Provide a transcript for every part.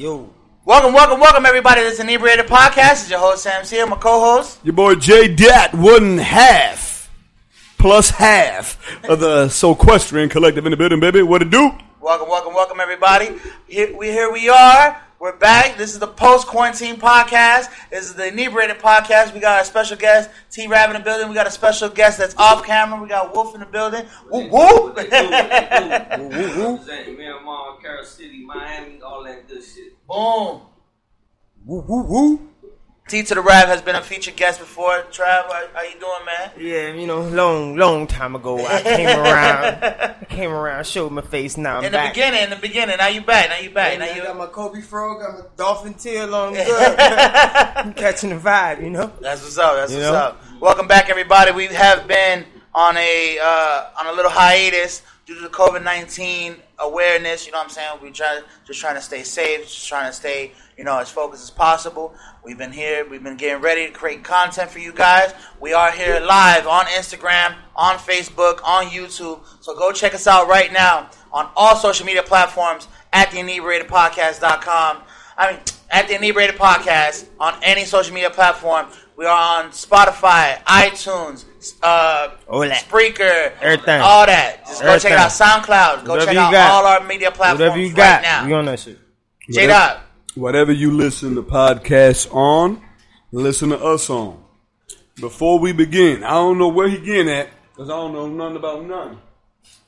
Yo. Welcome, welcome, welcome, everybody. This is Inebriated Podcast. It's your host, Sam. I'm my co-host. Your boy J Dat one half plus half of the Soquestrian Collective in the building, baby. What it do? Welcome, welcome, welcome, everybody. Here we here we are. We're back. This is the post quarantine podcast. This is the inebriated podcast. We got a special guest, T-Ravv in the building. We got a special guest that's off camera. We got Wolf in the building. Woo woo. Representing Miramar, Carol City, Miami, all that good shit. Boom. Woo woo woo. T to the Ravv has been a featured guest before. Trav, how, how you doing, man? Yeah, you know, long, long time ago, I came around. I came around, showed my face. Now I'm In the back. beginning, in the beginning. Now you back. Now you back. Hey, Now man, I you. got my Kobe frog, got my dolphin tail on good. I'm catching the vibe, you know. That's what's up. That's You what's know? up. Welcome back, everybody. We have been on a uh, on a little hiatus due to the COVID nineteen awareness. You know what I'm saying? We try just trying to stay safe, just trying to stay you know as focused as possible. We've been here. We've been getting ready to create content for you guys. We are here live on Instagram, on Facebook, on YouTube. So go check us out right now on all social media platforms at the inebriated inebriatedpodcast.com. I mean, at the Inebriated Podcast on any social media platform. We are on Spotify, iTunes, uh. Spreaker, Everything. all that. Just go check out. SoundCloud. Go Whatever check out got. all our media platforms Whatever you got, right now. we on that shit. J Dot. Whatever you listen to podcasts on, listen to us on. Before we begin, I don't know where he getting at because I don't know nothing about nothing.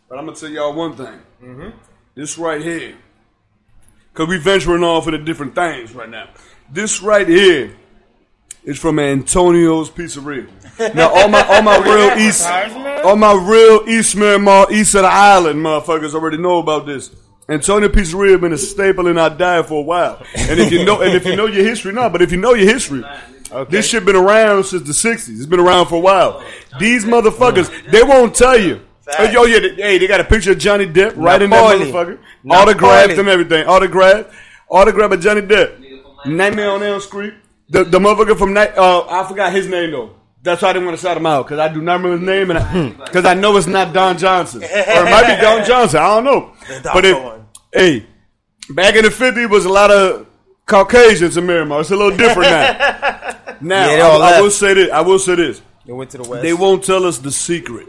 But I'm gonna tell y'all one thing. Mm-hmm. This right here, because we venturing off into different things right now. This right here is from Antonio's Pizzeria. Now, all my all my real East, all my real East Miramar, East of the Island motherfuckers already know about this. Antonio Pizzeria been a staple in our diet for a while. And if you know, and if you know your history, no, but if you know your history, this shit been around since the '60s. It's been around for a while. These motherfuckers, they won't tell you. Oh, yeah, they- hey, they got a picture of Johnny Depp right in that Napoli. motherfucker. Napoli. Autographed and everything. Autographed. Autographed by Johnny Depp. Nightmare on Elm Street. The, the motherfucker from Night, uh, I forgot his name though. That's why I didn't want to shout him out because I do not remember his name and because I, know it's not Don Johnson or it might be Don Johnson. I don't know. But one. hey, back in the '50s was a lot of Caucasians in Miramar. It's a little different now. Now Yeah, I, I will say this. I will say this. They went to the west. They won't tell us the secret.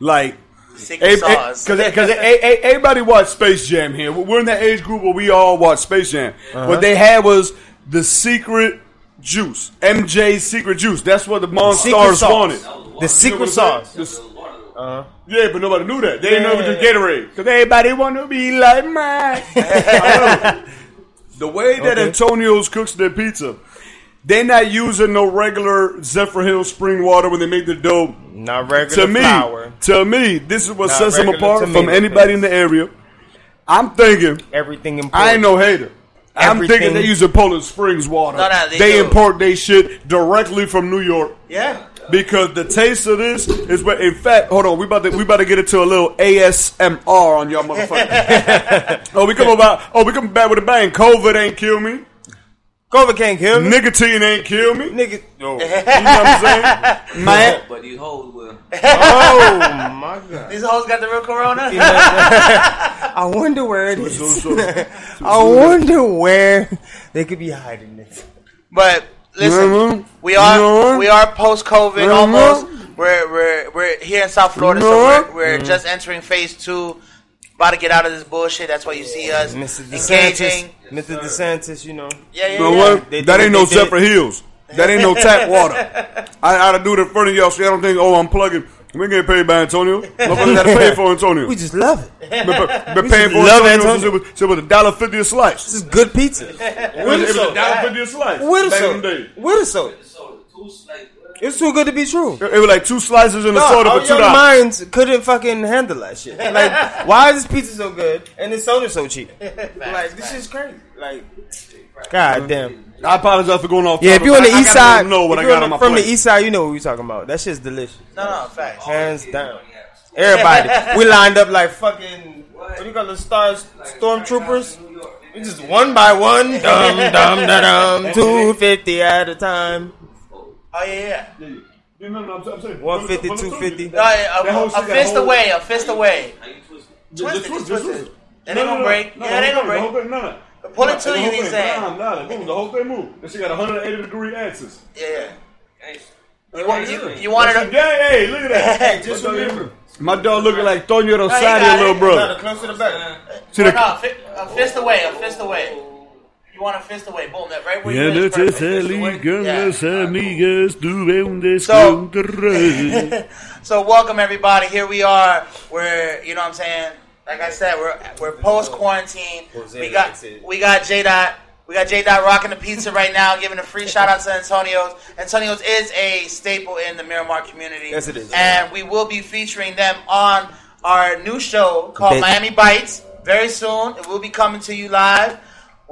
Like because because everybody watched Space Jam here. We're in that age group where we all watch Space Jam. Uh-huh. What they had was the secret juice, MJ's secret juice. That's what the Monstars sauce. wanted. The secret what I'm saying? sauce. Uh-huh. yeah, but nobody knew that. They didn't know it was Yeah. Gatorade because everybody want to be like mine. the way that Okay. Antonio's cooks their pizza, they're not using no regular Zephyr Hill spring water when they make the dough Not regular to me, flour. to me, this is what Not sets them apart from anybody in the area. I'm thinking, Everything important. I ain't no hater. I'm thinking they use Poland Springs water. No, no, they they import they shit directly from New York yeah. because the taste of this is what. In fact, hold on, we about to we about to get into a little ASMR on y'all motherfuckers. oh, we come about. Oh, we come back with a bang. COVID ain't kill me. COVID can't kill me. Nicotine ain't kill me. Nigga. Oh. You know what I'm saying? Man, But these hoes will. oh my god. These hoes got the real corona. I wonder where it is. So- so- I wonder where they could be hiding it. But listen, Mhm. we are Mhm. we are post COVID Mhm. almost. We're we're we're here in South Florida, so we're, we're just entering phase two. About to get out of this bullshit. That's why you see us Mr. DeSantis, engaging. Mr. DeSantis, you know. Yeah, yeah, You know yeah. what? They did that ain't what no they did. Zephyr Hills. That ain't no tap water. I ought to do it in front of y'all so y'all don't think, oh, I'm plugging. We get paid by Antonio. Motherfuckers got to pay for Antonio. We just love it. Been, been paying for love Antonio, Antonio. since it was, since it was a dollar fifty a slice. This is good pizza. It was, it was a dollar fifty a slice. With a back in soda. day. With a soda. So, two like, It's too good to be true. It was like two slices and a soda for two young dollars. minds couldn't fucking handle that shit. Like, why is this pizza so good and this soda so cheap? Like, this is crazy. Like, god damn. I apologize for going off. Yeah, if you're on the I- I east gotta side, know what I got on on the- my from plate. the east side, you know what we're talking about. That shit's delicious, No, no, facts. hands down. Everybody, we lined up like fucking. What do you call the stars? Stormtroopers. We just one by one, dum dum da dum, two fifty at a time. Oh yeah, yeah. Yeah, no, no, I'm- I'm saying- 150, Well, 250. No, yeah, That whole a, shit a got fist hold- away, a fist away. how you twist it? Just Twist it, twist, just just twist twist. it. That ain't gonna break. No, Yeah, that ain't no, gonna break. no, no, no. Pull it to The you, whole he's thing, saying. nah, nah, boom, the whole thing moved. That shit got 180 degree axis. Yeah. You want- you- you wanted That's to- the gang. Hey, look at that. Hey, just remember. My dog looking like Tonio got Rosati, it. little Brother, brother. close to the back. See Oh, the no, fi- a fist away, a fist away. You want a fist away. Boom, that right where Ya you is noches perfect. eligan Yeah. amigas, tuve un So- So welcome everybody. Here we are. We're you know what I'm saying. Like I said, we're we're post quarantine. We got we got J Dot. We got J Dot rocking the pizza right now, giving a free shout out to Antonio's. Antonio's is a staple in the Miramar community. Yes, it is. And we will be featuring them on our new show called Miami Bites very soon. It will be coming to you live.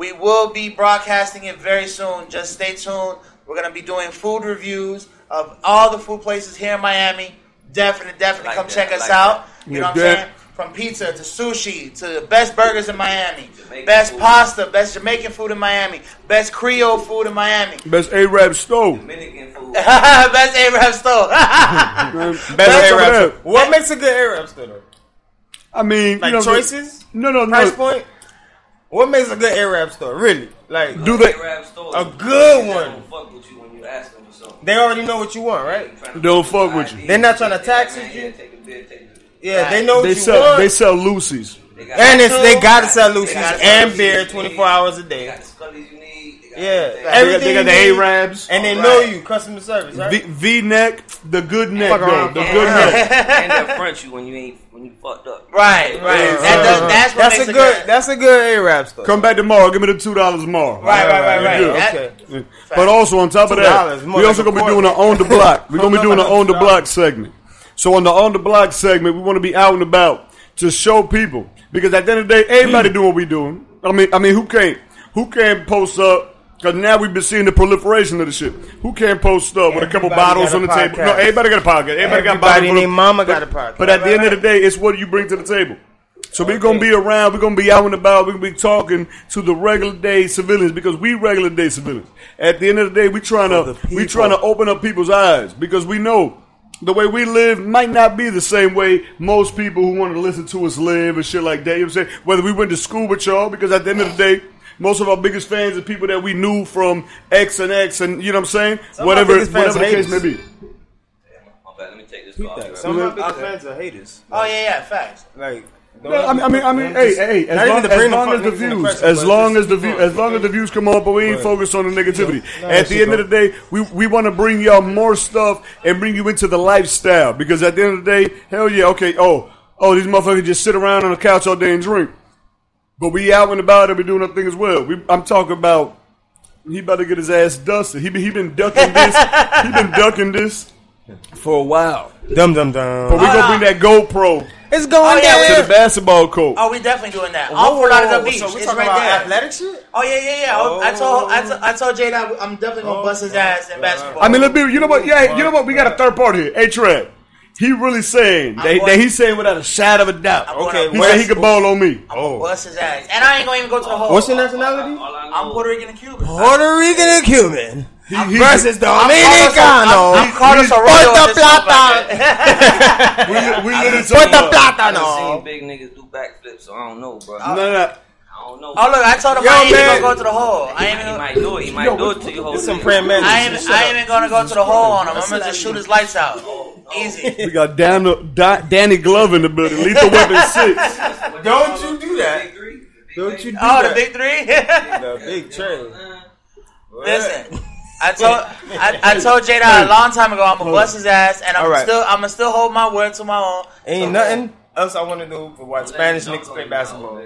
We will be broadcasting it very soon. Just stay tuned. We're gonna be doing food reviews of all the food places here in Miami. Definitely, definitely Like come that, check us like out. You know what I'm saying? From pizza to sushi to the best burgers in Miami, Jamaican best food. pasta, best Jamaican food in Miami, best Creole food in Miami, Best A-Rap stove. Dominican food. best Arab store. Best That's Arab what. What makes a good Arab store though? I mean, Like you know, choices, No, no, no. price point. What makes a good Arab store? Really, like Do they? Arab store. A good They one. don't fuck with you when you ask them for something. they already know what you want, right? Trying to Don't fuck with you. They're not trying to tax you. yeah, take a bid, take a- Yeah, they know what They you sell. want. They sell loosies. They and it's, they gotta sell loosies gotta sell and beer 24 hours a day. got the scullies you need. They got Yeah, everything. They got, they got the you need. And they Right. know you, customer service, right? V, v neck, the good neck Fuck though, the good neck. and they'll front you when you ain't when you fucked up. right, right. Yeah, That does, that's what that's makes a good. good. That's a good Arab store. Come back tomorrow. Give me the two dollars tomorrow. Right, right, right, right. Good. That- Okay. But also on top of that, $2, we also like a gonna be doing an on the block. We're gonna be doing an on the block segment. So on the on the block segment, we want to be out and about to show people because at the end of the day, everybody doing what we doing. I mean, I mean, who can't who can't post up? Because now we've been seeing the proliferation of the shit. Who can't post up with a couple bottles got on a the table? podcast. No, everybody got a podcast. Everybody, got Everybody and their full mama but- got a podcast. But at the end of the day, it's what you bring to the table. So we're gonna be around. We're gonna be out and about. We're gonna be talking to the regular day civilians because we regular day civilians. At the end of the day, we're trying For to the we people. trying to open up people's eyes because we know the way we live might not be the same way most people who want to listen to us live and shit like that. You know what I'm saying? Whether we went to school with y'all, because at the end of the day. Most of our biggest fans are people that we knew from X and X, and you know what I'm saying. Some whatever, biggest fans whatever the are case may haters. be. My let me take this Keep call. that. Be Some of my biggest fans are haters. Oh yeah, yeah, facts. Like, No, I mean, I mean, I mean, hey, hey, as long, as, the long as the niggas the views, as long as the view, as long as the views come up, but we ain't Right. focused on the negativity. No, at the shit end of the day, we we want to bring y'all more stuff and bring you into the lifestyle because at the end of the day, hell yeah, okay, oh, oh, these motherfuckers just sit around on the couch all day and drink, but we out and about and we doing our thing as well. We, I'm talking about he about to get his ass dusted. He he been ducking this, he been ducking this for a while. dum dum dum. But we dum. gonna bring ah. that GoPro It's going Oh, yeah, down. to the basketball court. Oh, we definitely doing that. Whoa, All whoa, for out of the beach. So we it's talking right about there. athletic shit? Oh yeah, yeah, yeah. Oh. I told I, t- I told Jay that I'm definitely gonna bust his oh, ass in basketball. I mean, let's be. You know what? Yeah, you know what? We got a third party here. A Trev. He really saying that, going- that he's saying without a shadow of a doubt. I'm Okay, He where- said he could ball on me. I'm Oh. bust his ass, and I ain't gonna even go to the hole. What's your nationality? I know, I'm Puerto Rican and Cuban. Puerto Rican and Cuban He, he, versus I'm Dominicano. I'm Carlos Arroyo. Puerto at this Plata. motherfucker. we, li- we literally Puerto talking. I done Plata, seen big niggas do backflips, so I don't know, bro. No, no, no. I Oh, don't know. Oh look, I told him Yo, I ain't even man. gonna go to the hole. I ain't he even. might do it. He might do it to you. whole It's some nigga. praying man. I ain't, I ain't even gonna go to the hole on him. I'm gonna just shoot his lights out. Oh, oh. Easy. We got Dan, Da- Danny Glove in the building. Lethal Weapon Six. Don't you do that. Big three? Big Don't you do Oh, the big three. The big train. Listen, I told I, I told Jada a long time ago I'm gonna bust his ass, and I'm All right. still I'm gonna still hold my word to my own. Ain't nothing else I want to do but watch Spanish niggas play basketball.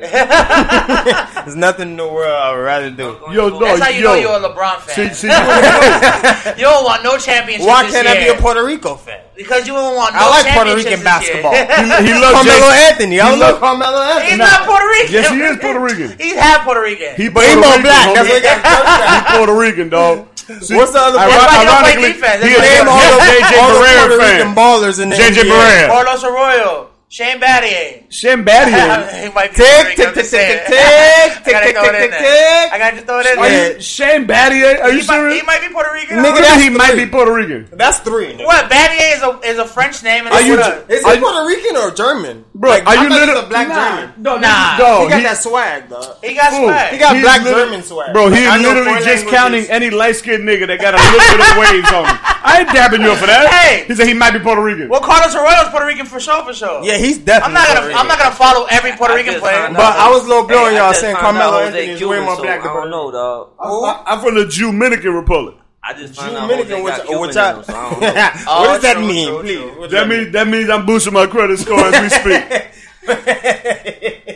There's nothing in the world I would rather do. Yo, That's how you yo. know you're a LeBron fan. see, you You don't want no championship. Why can't I be a Puerto Rico fan? Because you don't want no I like Puerto Rican basketball. know? he, he loves Carmelo Jay- Anthony. I he love look- Carmelo Anthony. He's not Puerto Rican. Yes, he is Puerto Rican. He's half Puerto Rican. He But he Puerto more Rican, black. That's what he got He Puerto Rican, dog. See, What's the other iro- That's why don't play ironically, defense. he That's is why Name all the, JJ all the Barea Puerto fan. Rican ballers in the JJ NBA. Barea. Carlos Arroyo, Shane Battier. Shane Battier. he might be Tick, Puerto I'm tick, tick, tick, tick, gotta tick, throw it tick, tick, tick. I gotta just throw it in Are there. you Shane Battier? Are you He might, serious? he might be Puerto Rican. Nigga, I don't know. that's he might be Puerto Rican. That's three. What Battier is a is a French name. And Are you- Is he you- Puerto Rican or German? Bro, like, are I you thought he was a black Nah, German? No, Nah. no, he got he- that swag, dog. he got Fool. swag. He got He's black German swag. Bro, Like, he I know literally just counting any light skinned nigga that got a little bit of waves on him. I ain't dabbing you up for that. Hey. He said he might be Puerto Rican. Well, Carlos Arroyo's Puerto Rican for sure, for sure. Yeah, he's definitely. I'm not gonna Puerto I'm not gonna follow every Puerto I Rican player. But I was low blowing Hey, I y'all saying found out Carmelo Jose Anthony is way Cuban, more so black I don't know, dog. I- I'm from the Dominican Republic. I just found out Dominican, Jose which, got which I, him, so I don't know. Oh, what does that mean, true, please? true. What That means that means I'm boosting my credit score as we speak.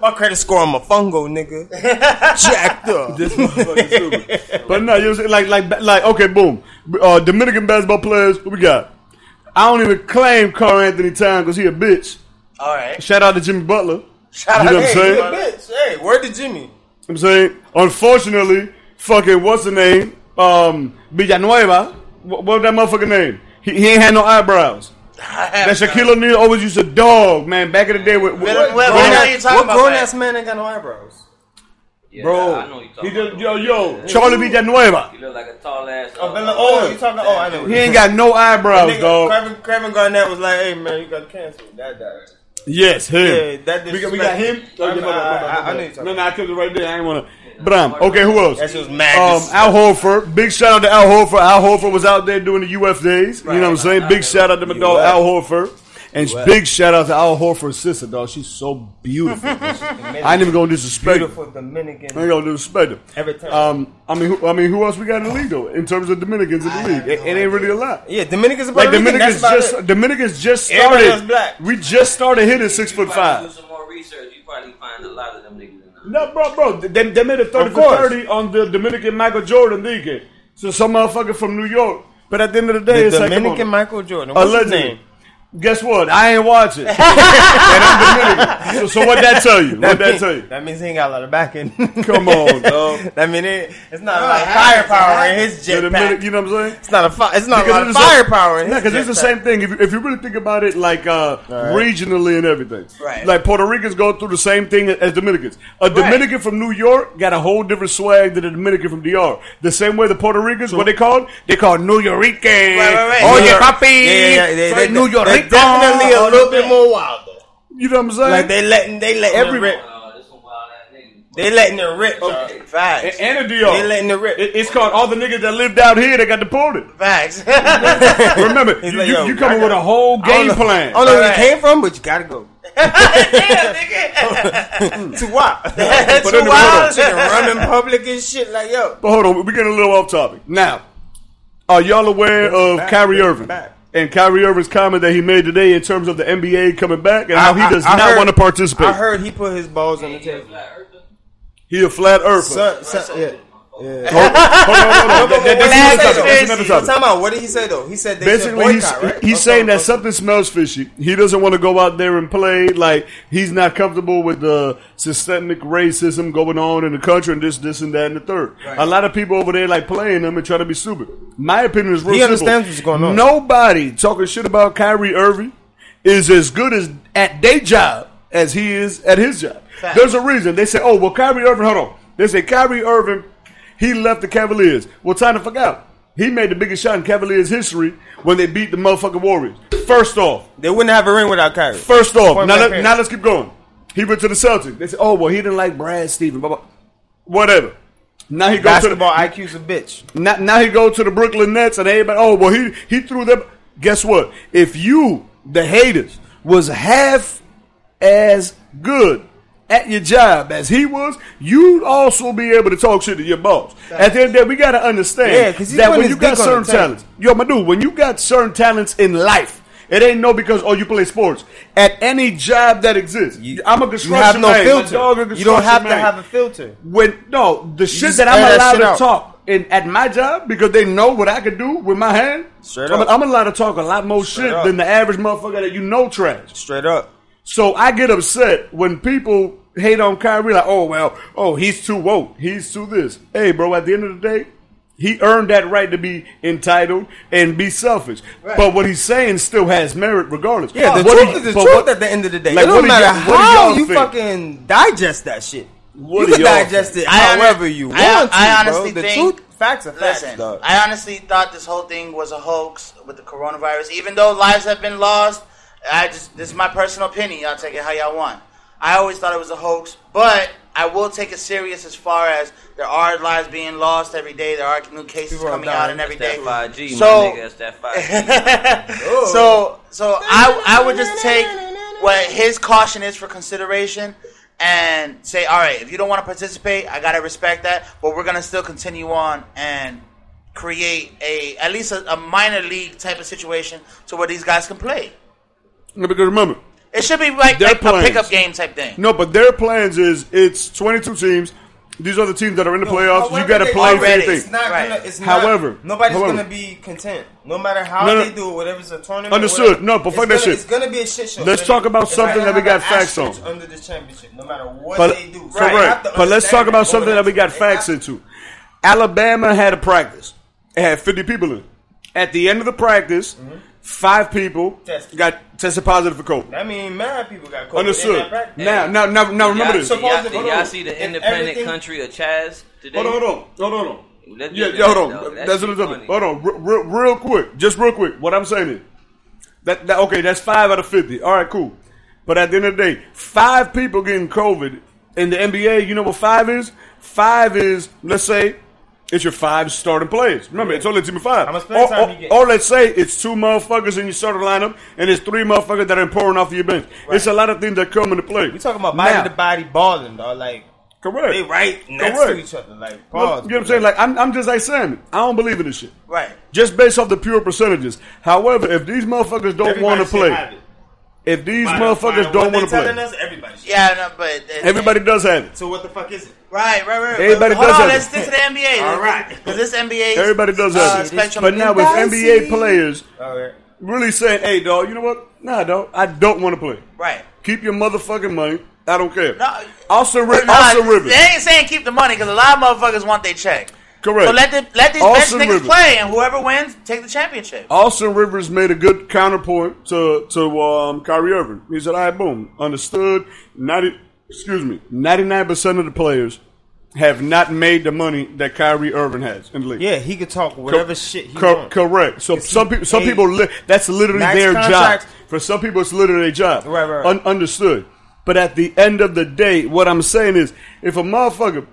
My credit score on my fungo, nigga. Jacked up. This motherfucker's stupid. But no, you know, like like like okay, boom. Uh, Dominican basketball players, what we got? I don't even claim Karl-Anthony Town because he a bitch. All right. Shout out to Jimmy Butler. Shout You out know what to saying? you, Hey, bitch. Hey, word to Jimmy. I'm saying, unfortunately, fucking what's the name? Um, Villanueva. What, what that motherfucker name? He, he ain't had no eyebrows. That Shaquille O'Neal always used to dog, man. Back in the day with, with What- what- grown- what are you talking what about, grown man? ass man ain't got no eyebrows? Yeah, bro. I know you He talking just about. yo yo Charlie Villanueva. You look like a tall ass. Oh, Villa- oh, you talking? Oh, I know. He ain't got no eyebrows, Nigga, dog. Kevin, Kevin Garnett was like, "Hey man, you got cancer." That died. Yes, him. Yeah, that we, got, we got him. Know no, no, I kept it right there. I ain't wanna. But um, okay, who else? That's just was Um, mad. Al Horford. Big shout out to Al Horford. Al Horford was out there doing the UF days. you know what I'm saying? Big shout out to my dog Al Horford. And big shout out to Al Horford's sister, dog. She's so beautiful. I ain't even gonna disrespect her. beautiful Dominican. I ain't gonna disrespect her. Every time. Um, I mean, who, I mean, who else we got in the league though? In terms of Dominicans in the league, it, it ain't really a lot. yeah, Dominicans. Like Dominicans that's about just it. Dominicans just Everybody started. else black. We just started hitting six you foot five. Do some more research. You probably find a lot of them niggas. No, bro, bro. They, they made a 30 for 30 on the Dominican Michael Jordan league. So some motherfucker from New York. But at the end of the day, The it's like, Dominican on. Michael Jordan. What's his name? Guess what? I ain't watching. and I'm Dominican. So, so what that tell you? What that mean- tell you? that means he ain't got a lot of backing. Come on, dog. that mean it, it's not like firepower in his The Dominican, jetpack. you know what I'm saying? It's not a fi- It's not a Because lot of it's like- firepower in Yeah, because it's the same thing. If you, if you really think about it, like uh, regionally and everything, Right. Like Puerto Ricans go through the same thing as Dominicans. A Dominican from New York got a whole different swag than a Dominican from DR. The same way the Puerto Ricans, what they called? They called Nuyorican. Right, right, right. Oh New yeah, York- papi. Yeah, yeah, yeah. They, Soy they, New York. They're definitely a little bit more wild though. You know what I'm saying? Like they letting they let Every- rip. This some wild ass niggas. They letting the rip. dog. Facts. and a DR. They letting it rip. It- it's called all the niggas that lived out here that got deported. Facts. Remember, He's you, like, you, yo, you coming with a whole game know- plan. I don't know where Right. you came from, but you gotta go. Damn, nigga. to what? But Too hold on. wild. Shit, run in public and shit like yo. But hold on, we're getting a little off topic. Now, are y'all aware of back, Kyrie Irving? back. And Kyrie Irving's comment that he made today in terms of the NBA coming back and how he does I not heard- want to participate. I heard he put his balls on the He a table. flat earther. he a flat earther. Son, son, yeah. Hold, hold on, hold on. That- that- What that's did he another say, topic. though? That's another topic. Time out. What did he say though? He said they Basically, should he's, right? he's oh, saying oh, that oh. something smells fishy. He doesn't want to go out there and play. Like he's not comfortable with the systemic racism going on in the country and this, this, and that, and the third. A lot of people over there like playing them and trying to be stupid. My opinion is real He simple. understands what's going on. Nobody talking shit about Kyrie Irving is as good as at their job as he is at his job. There's a reason they say, "Oh, well, Kyrie Irving." Hold on. They say Kyrie Irving he left the Cavaliers. Well, time to forget. out. He made the biggest shot in Cavaliers history when they beat the motherfucking Warriors. First off, They wouldn't have a ring without Kyrie. first off, Point now, let, now let's keep going. He went to the Celtics. They said, "Oh, well, he didn't like Brad Stevens." Blah, blah. Whatever. Now he goes to the Basketball IQ's a bitch. now, now he go to the Brooklyn Nets and everybody. Oh well, he he threw them. Guess what? If you the haters was half as good at your job as he was, you'd also be able to talk shit to your boss. At the end of the day, we gotta understand Yeah, that when you got certain talents, yo, my dude, when you got certain talents in life. It ain't no because oh you play sports at any job that exists. I'm a You construction have no man. Filter. You don't have to have a filter. when no the shit that I'm allowed to talk in at my job because they know what I can do with my hand. Straight I'm, up. I'm allowed to talk a lot more Straight shit up. than the average motherfucker that you know trash. Straight up. So I get upset when people hate on Kyrie like, oh well, oh he's too woke, he's too this. Hey, bro, at the end of the day, He earned that right to be entitled and be selfish. But what he's saying still has merit regardless. Yeah, the What truth you- is the truth what- at the end of the day. Like, it what don't matter y'all- what do how y'all you think? fucking digest that shit. What you can digest think? it I hon- however you want I- to, I bro. honestly The think- truth, facts are facts, Listen, dog. I honestly thought this whole thing was a hoax with the coronavirus. Even though lives have been lost, I just this is my personal opinion. Y'all take it how y'all want. I always thought it was a hoax, but I will take it serious as far as there are lives being lost every day. There are new cases People coming out and every day. That 5G, So- my nigga. That's that 5G. so so I I would just take what his caution is for consideration and say, all right, if you don't want to participate, I gotta respect that, but we're gonna still continue on and create a at least a, a minor league type of situation to where these guys can play. No, because remember, It should be like, Their like a plans. pickup game type thing. no, but their plans is it's 22 teams. These are the teams that are in the playoffs. You got to they play do for already- anything. It's not Right. gonna. It's not, However- nobody's however- gonna be content. No matter how No, no. they do it, whatever it's a tournament. Understood. whatever, No, but it's fuck that shit. It's gonna be a shit show. Let's talk about something that we got facts on. Under this championship, no matter what But, they do. correct. You have But let's talk about something that we got facts into. Alabama had a practice. It had 50 people in it. At the end of the practice, mm-hmm. Five people Tested. got tested positive for COVID. I mean, mad people got COVID. Understood. Now, now, now, now remember Y'all, this. did y'all, Supposed did y'all see the independent country of Chaz today? Hold on, hold on, hold on, hold on. Let's Yeah, yeah, hold on. though. That That's shit what I'm funny. Hold on, real, real, real quick, just real quick. What I'm saying is that, that okay, that's five out of fifty. All right, cool. But at the end of the day, five people getting COVID in the NBA. You know what five is? Five is let's say it's your five starting players. Remember, it's only a team of five. How much playing or, time or- you get? or let's say it's two motherfuckers in your starting lineup, and it's three motherfuckers that are pouring off your bench. It's a lot of things that come into play. We talking about body Now, to body balling, dog. Like Correct. they right next Correct. to each other. Like pause. you know what I'm saying? Like I'm, I'm just like Simon. I don't believe in this shit. Right. Just based off the pure percentages. However, if these motherfuckers don't want to play. If these By- motherfuckers by don't want to play, telling us, everybody. should. Yeah, no, but uh, everybody does have it. So what the fuck is it? Right, right, right. Everybody Hold does on, have let's it. stick to the NBA. All right. because this NBA. Everybody does uh, have it. spectrum. But now with NBA players All right. really saying, "Hey, dog, you know what? Nah, dog, I don't want to play. right. Keep your motherfucking money. I don't care." No, Austin, Ri- Nah, Austin Rivers, They ain't saying keep the money because a lot of motherfuckers want their check. Correct. So let the, let these Austin bench niggas Rivers. play, and whoever wins, take the championship. Austin Rivers made a good counterpoint to to um, Kyrie Irving. He said, "All right, boom, understood. Ninety, excuse me, ninety nine percent of the players have not made the money that Kyrie Irving has in the league. Yeah, he could talk whatever Co- shit he co- wants. correct. So some people, some people, li- that's literally max their contracts? job. For some people, it's literally their job. Right, right, right. Un- understood. But at the end of the day, what I'm saying is, if a motherfucker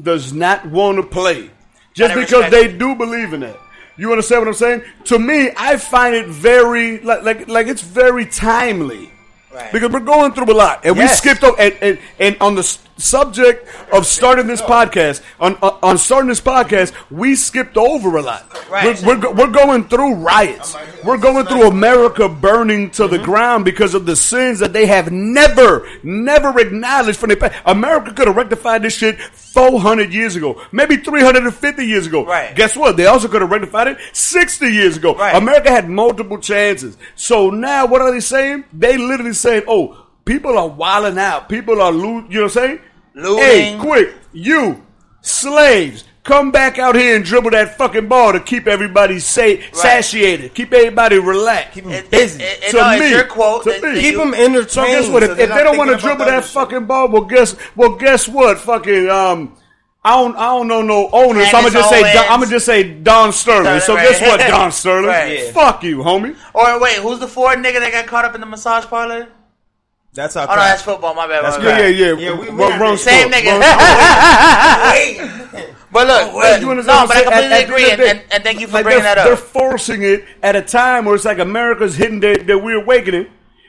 does not want to play, just because they do believe in that, you understand what I'm saying? To me, I find it very like like like it's very timely. Right. Because we're going through a lot, and we skipped over. And, and, and on the subject of starting this podcast, on on on starting this podcast, we skipped over a lot. Right. We're, we're, we're going through riots. We're going through America burning to Mm-hmm. the ground because of the sins that they have never, never acknowledged from their past. America could have rectified this shit 400 years ago, maybe 350 years ago. Right. Guess what? They also could have rectified it 60 years ago. Right. America had multiple chances. So now, what are they saying? They literally saying, "Oh, people are wilding out. People are lo- You know what I'm saying? Looting. Hey, quick, you slaves, come back out here and dribble that fucking ball to keep everybody safe, satiated, keep everybody relaxed. Keep them It- busy. it- it- To no, it's me, your quote. to me. Keep them entertained. So guess what? If, so if they're they don't want to dribble that shit. fucking ball, well, guess well, guess what? Fucking um. I don't, I don't know no owners. So I'm gonna just say, Don, I'm gonna just say Don Sterling. So Right. guess what, Don Sterling? Right. Yeah. Fuck you, homie. Or wait, who's the Ford nigga that got caught up in the massage parlor? That's our Oh no, that's football. My bad. That's my Yeah, bad. yeah, yeah. Yeah, we- we Wrong- wrong Same sport. nigga. Wrong sport. But look, but, no, but I'm I completely at agree, end and, of and, and thank you for like bringing they're, that They're forcing it at a time where it's like America's hitting their, their weird awakening,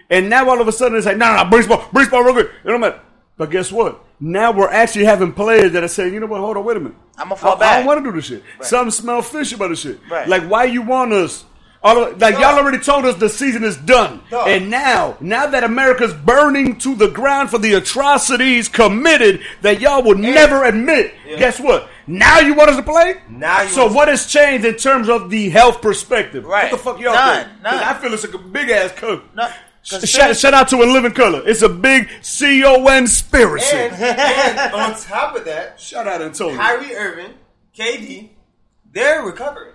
and now all of a sudden it's like, no, no, no, bring ball, bring ball real quick. It don't matter. But guess what? Now we're actually having players that are saying, you know what? Hold on, wait a minute. I'ma fall I, I don't want to do this shit. Something smell fishy about this shit. Right. Like, why you want us? All of, like y'all already told us the season is done, Dog. and now, now that America's burning to the ground for the atrocities committed that y'all would never admit, guess what? Now you want us to play? Now you so want us- what has changed in terms of the health perspective? Right. What the fuck y'all None, think? none. 'Cause I feel it's like a big ass cook. No, Shout, shout out to a living color. It's a big C O N conspiracy. And, and on top of that, Shout out Antonio. Kyrie Irving, KD, they're recovering.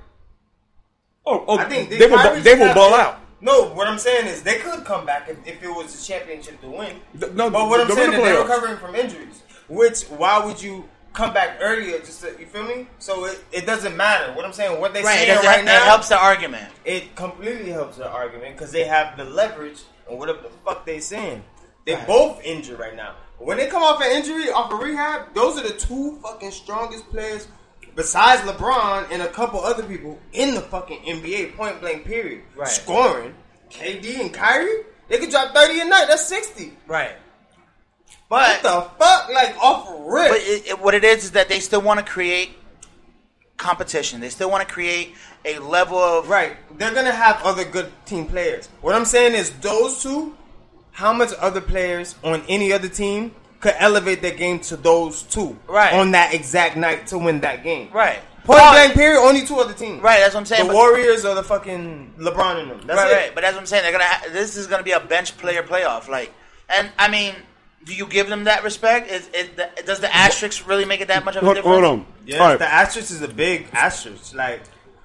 Oh, oh I think they, will, Kyrie they will ball to- out. No, what I'm saying is they could come back if, if it was a championship to win. Th- no, but what I'm saying in is they're recovering from injuries. Which why would you come back earlier? Just to, you feel me? So it, it doesn't matter. What I'm saying, what they Right, saying doesn't- right it now, helps the argument. it completely helps the argument because they have the leverage and whatever the fuck they saying. They both injured right now. When they come off an injury, off a rehab, those are the two fucking strongest players besides LeBron and a couple other people in the fucking NBA point blank period. Right. Scoring. KD and Kyrie, they could drop 30 a night. That's 60. Right. But What But the fuck? Like off rip. but it, it, what it is is that they still want to create competition. They still want to create a level of Right. They're gonna have other good team players. What I'm saying is those two, how much other players on any other team could elevate their game to those two Right. on that exact night to win that game. right. Point Well, blank period, only two other teams. Right, that's what I'm saying. The Warriors or the fucking LeBron and them. That's right, it. right. But that's what I'm saying. They're gonna. Ha- this is gonna be a bench player playoff. Like, and I mean, do you give them that respect? Is, is the, does the asterisk really make it that much of a Hold, difference? hold on. Yeah, All right. the asterisk is a big asterisk. Like,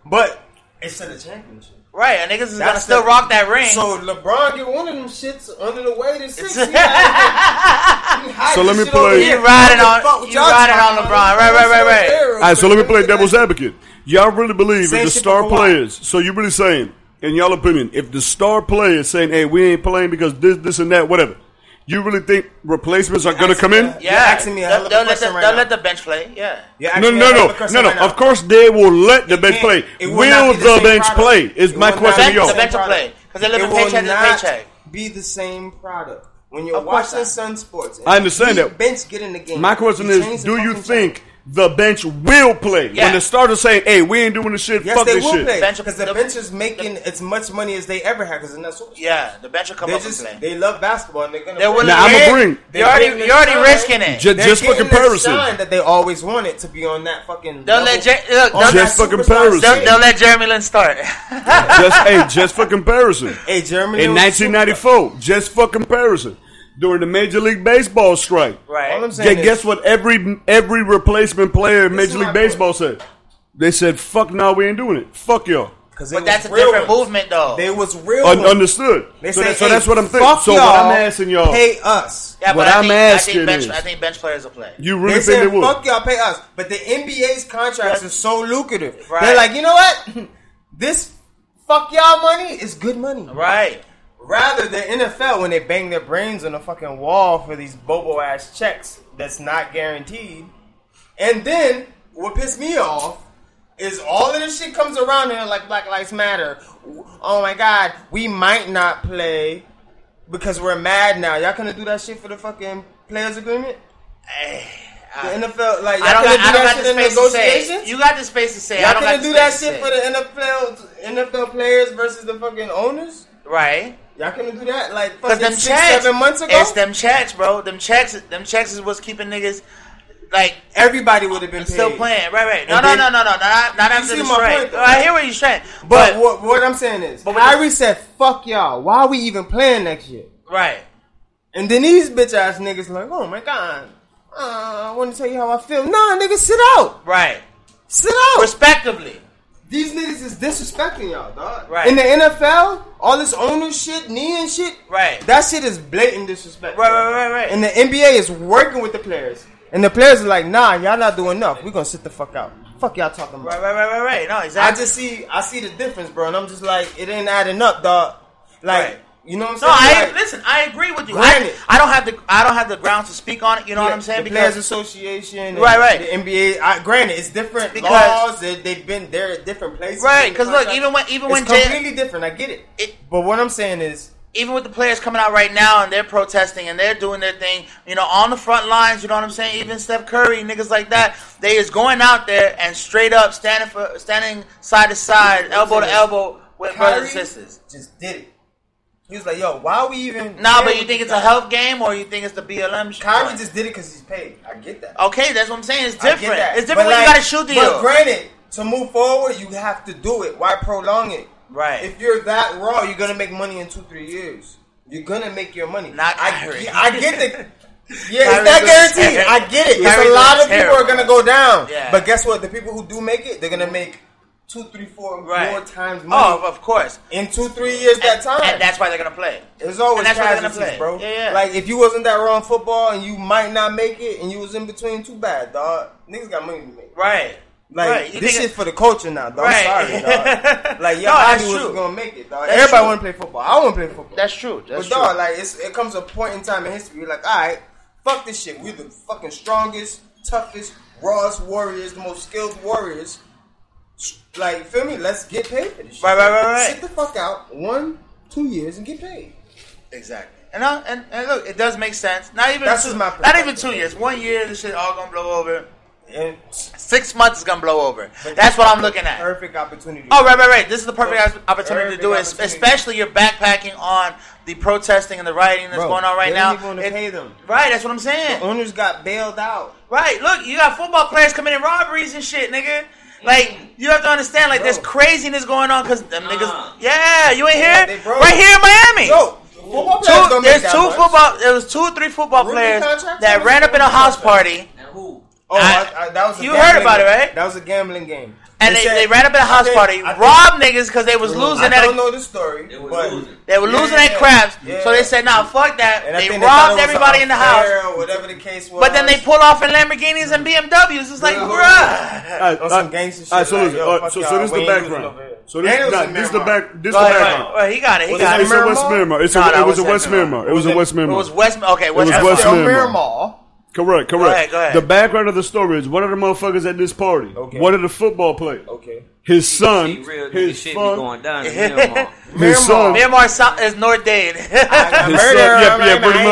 but it's in the championship. Right, and niggas is gonna still the- rock that ring. So LeBron get one of them shits under the weight of six. He hide- So let me shit over play- You riding on- you riding on? LeBron. Right, right, right, right. All right, so let me play devil's advocate. Y'all really believe Same if the star players, so you really saying, in y'all opinion, if the star players saying, hey, we ain't playing because this, this, and that, whatever, you really think replacements are going to come in? asking yeah, You're asking me a hell of a they'll, they'll let the, question right they'll now. let the bench play. Yeah, You're No, asking me no, a hell no, of a question no, no. right now. Of course, they will let the It bench can't- play. it will Will not be the, the same bench product. play? Is It my will question not to be y'all. the bench will product. play because they live It in will paycheck to not paycheck. be the same product. When you're Of course watching not. Sun Sports, I understand the that. bench get in the game. My question You is, change the do you fucking think the bench will play Yeah. when the starters saying, "Hey, we ain't doing this shit. Yes, fuck they this will shit." play Bench- because the, the- bench is making as much money as they ever had because they're not super. Yeah, the bench will come They up just and play. they love basketball and they're gonna. They're Now, I'ma bring- You're already the you're already risking it. Ju- just for getting the comparison. that they always wanted to be on that fucking. They'll level- let Jer- look, on they'll- Just for comparison. They'll, shit. they'll let Jeremy Lin start. just hey, just for comparison. Hey, Germany In 1994, just for comparison, during the Major League Baseball strike, right. All I'm saying gu- is- guess what? Every every replacement player in Major League Baseball said. They said, "Fuck, no, we ain't doing it. Fuck y'all." Because But that's a different movement, though. They was real. Un- ones. understood. They so, say, that- so hey, that's what I'm thinking. fuck So what y'all, I'm asking y'all, pay us. yeah, what but I I'm think, I asking think bench, is- I think bench players will play. you They really think said, they would? fuck y'all, pay us. But the NBA's contracts Yeah. are so lucrative. Right. They're like, you know what? this fuck y'all money is good money. Right. Rather, the NFL, when they bang their brains on the fucking wall for these bobo ass checks that's not guaranteed. And then, what pissed me off is all of this shit comes around and like Black Lives Matter. Oh my god, we might not play because we're mad now. Y'all gonna do that shit for the fucking players agreement? Eh, the NFL, like, y'all I don't gonna do that got the shit in space to say. negotiations? You got the space to say. Y'all gonna do that shit for the NFL, NFL players versus the fucking owners? Right. Y'all gonna do that like fucking them six, checks, seven months ago? it's them checks, bro. Them checks, them checks is what's keeping niggas like Everybody would have been paid. still playing. Right, right. No, And no, then- no, no, no, not, not after the strike. though, Oh, I hear what you're saying, But, but, what, what I'm saying is, But Kyrie said, "Fuck y'all. Why are we even playing next year?" right, And then these bitch ass niggas like, "Oh my god, uh, I want to tell you how I feel." Nah, nigga, sit out. right, Sit out. respectively. These niggas is disrespecting y'all, dog. Right. In the NFL, all this owner shit, knee and shit, Right. That shit is blatant disrespect. Right, right, right, right. And the NBA is working with the players, and the players are like, "Nah, y'all not doing enough. We gonna sit the fuck out. Fuck y'all talking about." Right, right, right, right, right. No, exactly. I just see, I see the difference, bro, and I'm just like, it ain't adding up, dog. Like, Right. You know what I'm saying? No, I Like, listen. I agree with you. I, Granted. I don't have the I don't have the grounds to speak on it. You know what I'm saying? The Players Because Association, and Right, right. The NBA. I, granted, it's different Because- laws. They, they've been there at different places. Right, Because look, even when- even it's when J- completely different. I get it. It- But what I'm saying is, even with the players coming out right now and they're protesting and they're doing their thing, you know, on the front lines, you know what I'm saying? Even Steph Curry, niggas like that, they is going out there and straight up standing for standing side to side, elbow to elbow with brothers and sisters. just did it. He was like, "Yo, why are we even?" Nah, but you think it's a health game or you think it's the BLM shit? Kyrie just did it because he's paid. I get that. Okay, that's what I'm saying. It's I different. It's different But when you like- got a shoe But granted, to move forward, you have to do it. Why prolong it? Right. If you're that raw, you're gonna make money in two, three years. You're gonna make your money. Not I, Kyrie. I get the. Yeah, Kyrie it's not guaranteed. I get it. It's a lot of people terrible. are gonna go down. Yeah. But guess what? The people who do make it, they're gonna make two, three, four Right. more times oh, money Oh, of course. in two, three years that And, time. and that's why they're gonna play. It's always and that's why they're gonna play. bro. Yeah, yeah. Like if you wasn't that wrong football and you might not make it, and you was in between, too bad, dog. Niggas got money to make. Right. Like right. This shit for the culture now, dog. Right. I'm sorry, dog. Like your No, body was gonna make it, dog. That's Everybody true. to play football. I want to play football. That's true. That's but true. dog, like it's, it comes a point in time in history. You're like, all right, fuck this shit. We're the fucking strongest, toughest, rawest warriors, the most skilled warriors. Like, feel me? Let's get paid for this shit. Right, right, right, right. Sit the fuck out one, two years and get paid. Exactly. And, I, and and look, it does make sense. Not even That's two, my not even two years. One year, this shit all gonna blow over. And Six months is gonna blow over. That's what I'm looking at. perfect opportunity. Oh, right, right, right. This is the perfect Perfect opportunity to do it, especially you're backpacking on the protesting and the rioting that's Bro, going on right now. It- pay them. Right, that's what I'm saying. Owners got bailed out. Right, look, you got football players committing robberies and shit, nigga. Like, mm. you have to understand, like, Bro. there's craziness going on because them Nah. niggas. Uh-huh. Yeah, you ain't here? they broke. Right here in Miami. Yo, Two, there's two much. football. There was two or three football Rookie players that ran up in a house party, And who? Oh, I- I, I, that was a you gambling heard about it, right? That was a gambling game. And they, said- they ran up at a house think- party, I think- robbed niggas because they was losing I at don't a, know the story, They was but losing. they were losing yeah, at craps. yeah. So they said, "Nah, fuck that." and They robbed it was everybody in the house, or whatever the case was. but then they pull off in Lamborghinis and BMWs. It's like, Yeah. bruh. Alright, on some alright, gangster shit. alright, so like, listen, yo, alright, so, so this is the background. over. So this, And it was nah, this is the back. This Go the ahead, go background. ahead. Well, he got it. He Was got it it. It's in West Miramar? Miramar. It's No, a, that it was was in West Central. Miramar. It was Was in it- It was West. Okay, West. was Miramar. West Still Miramar. Miramar. Correct, correct. ahead, go ahead. The background of the story is one of the motherfuckers at this party, Okay. one of the football players, Okay. his son, See, real his shit be son, going down in Miramar. his son, Miramar South is North Dade. I got His son- murder yeah, yeah, pretty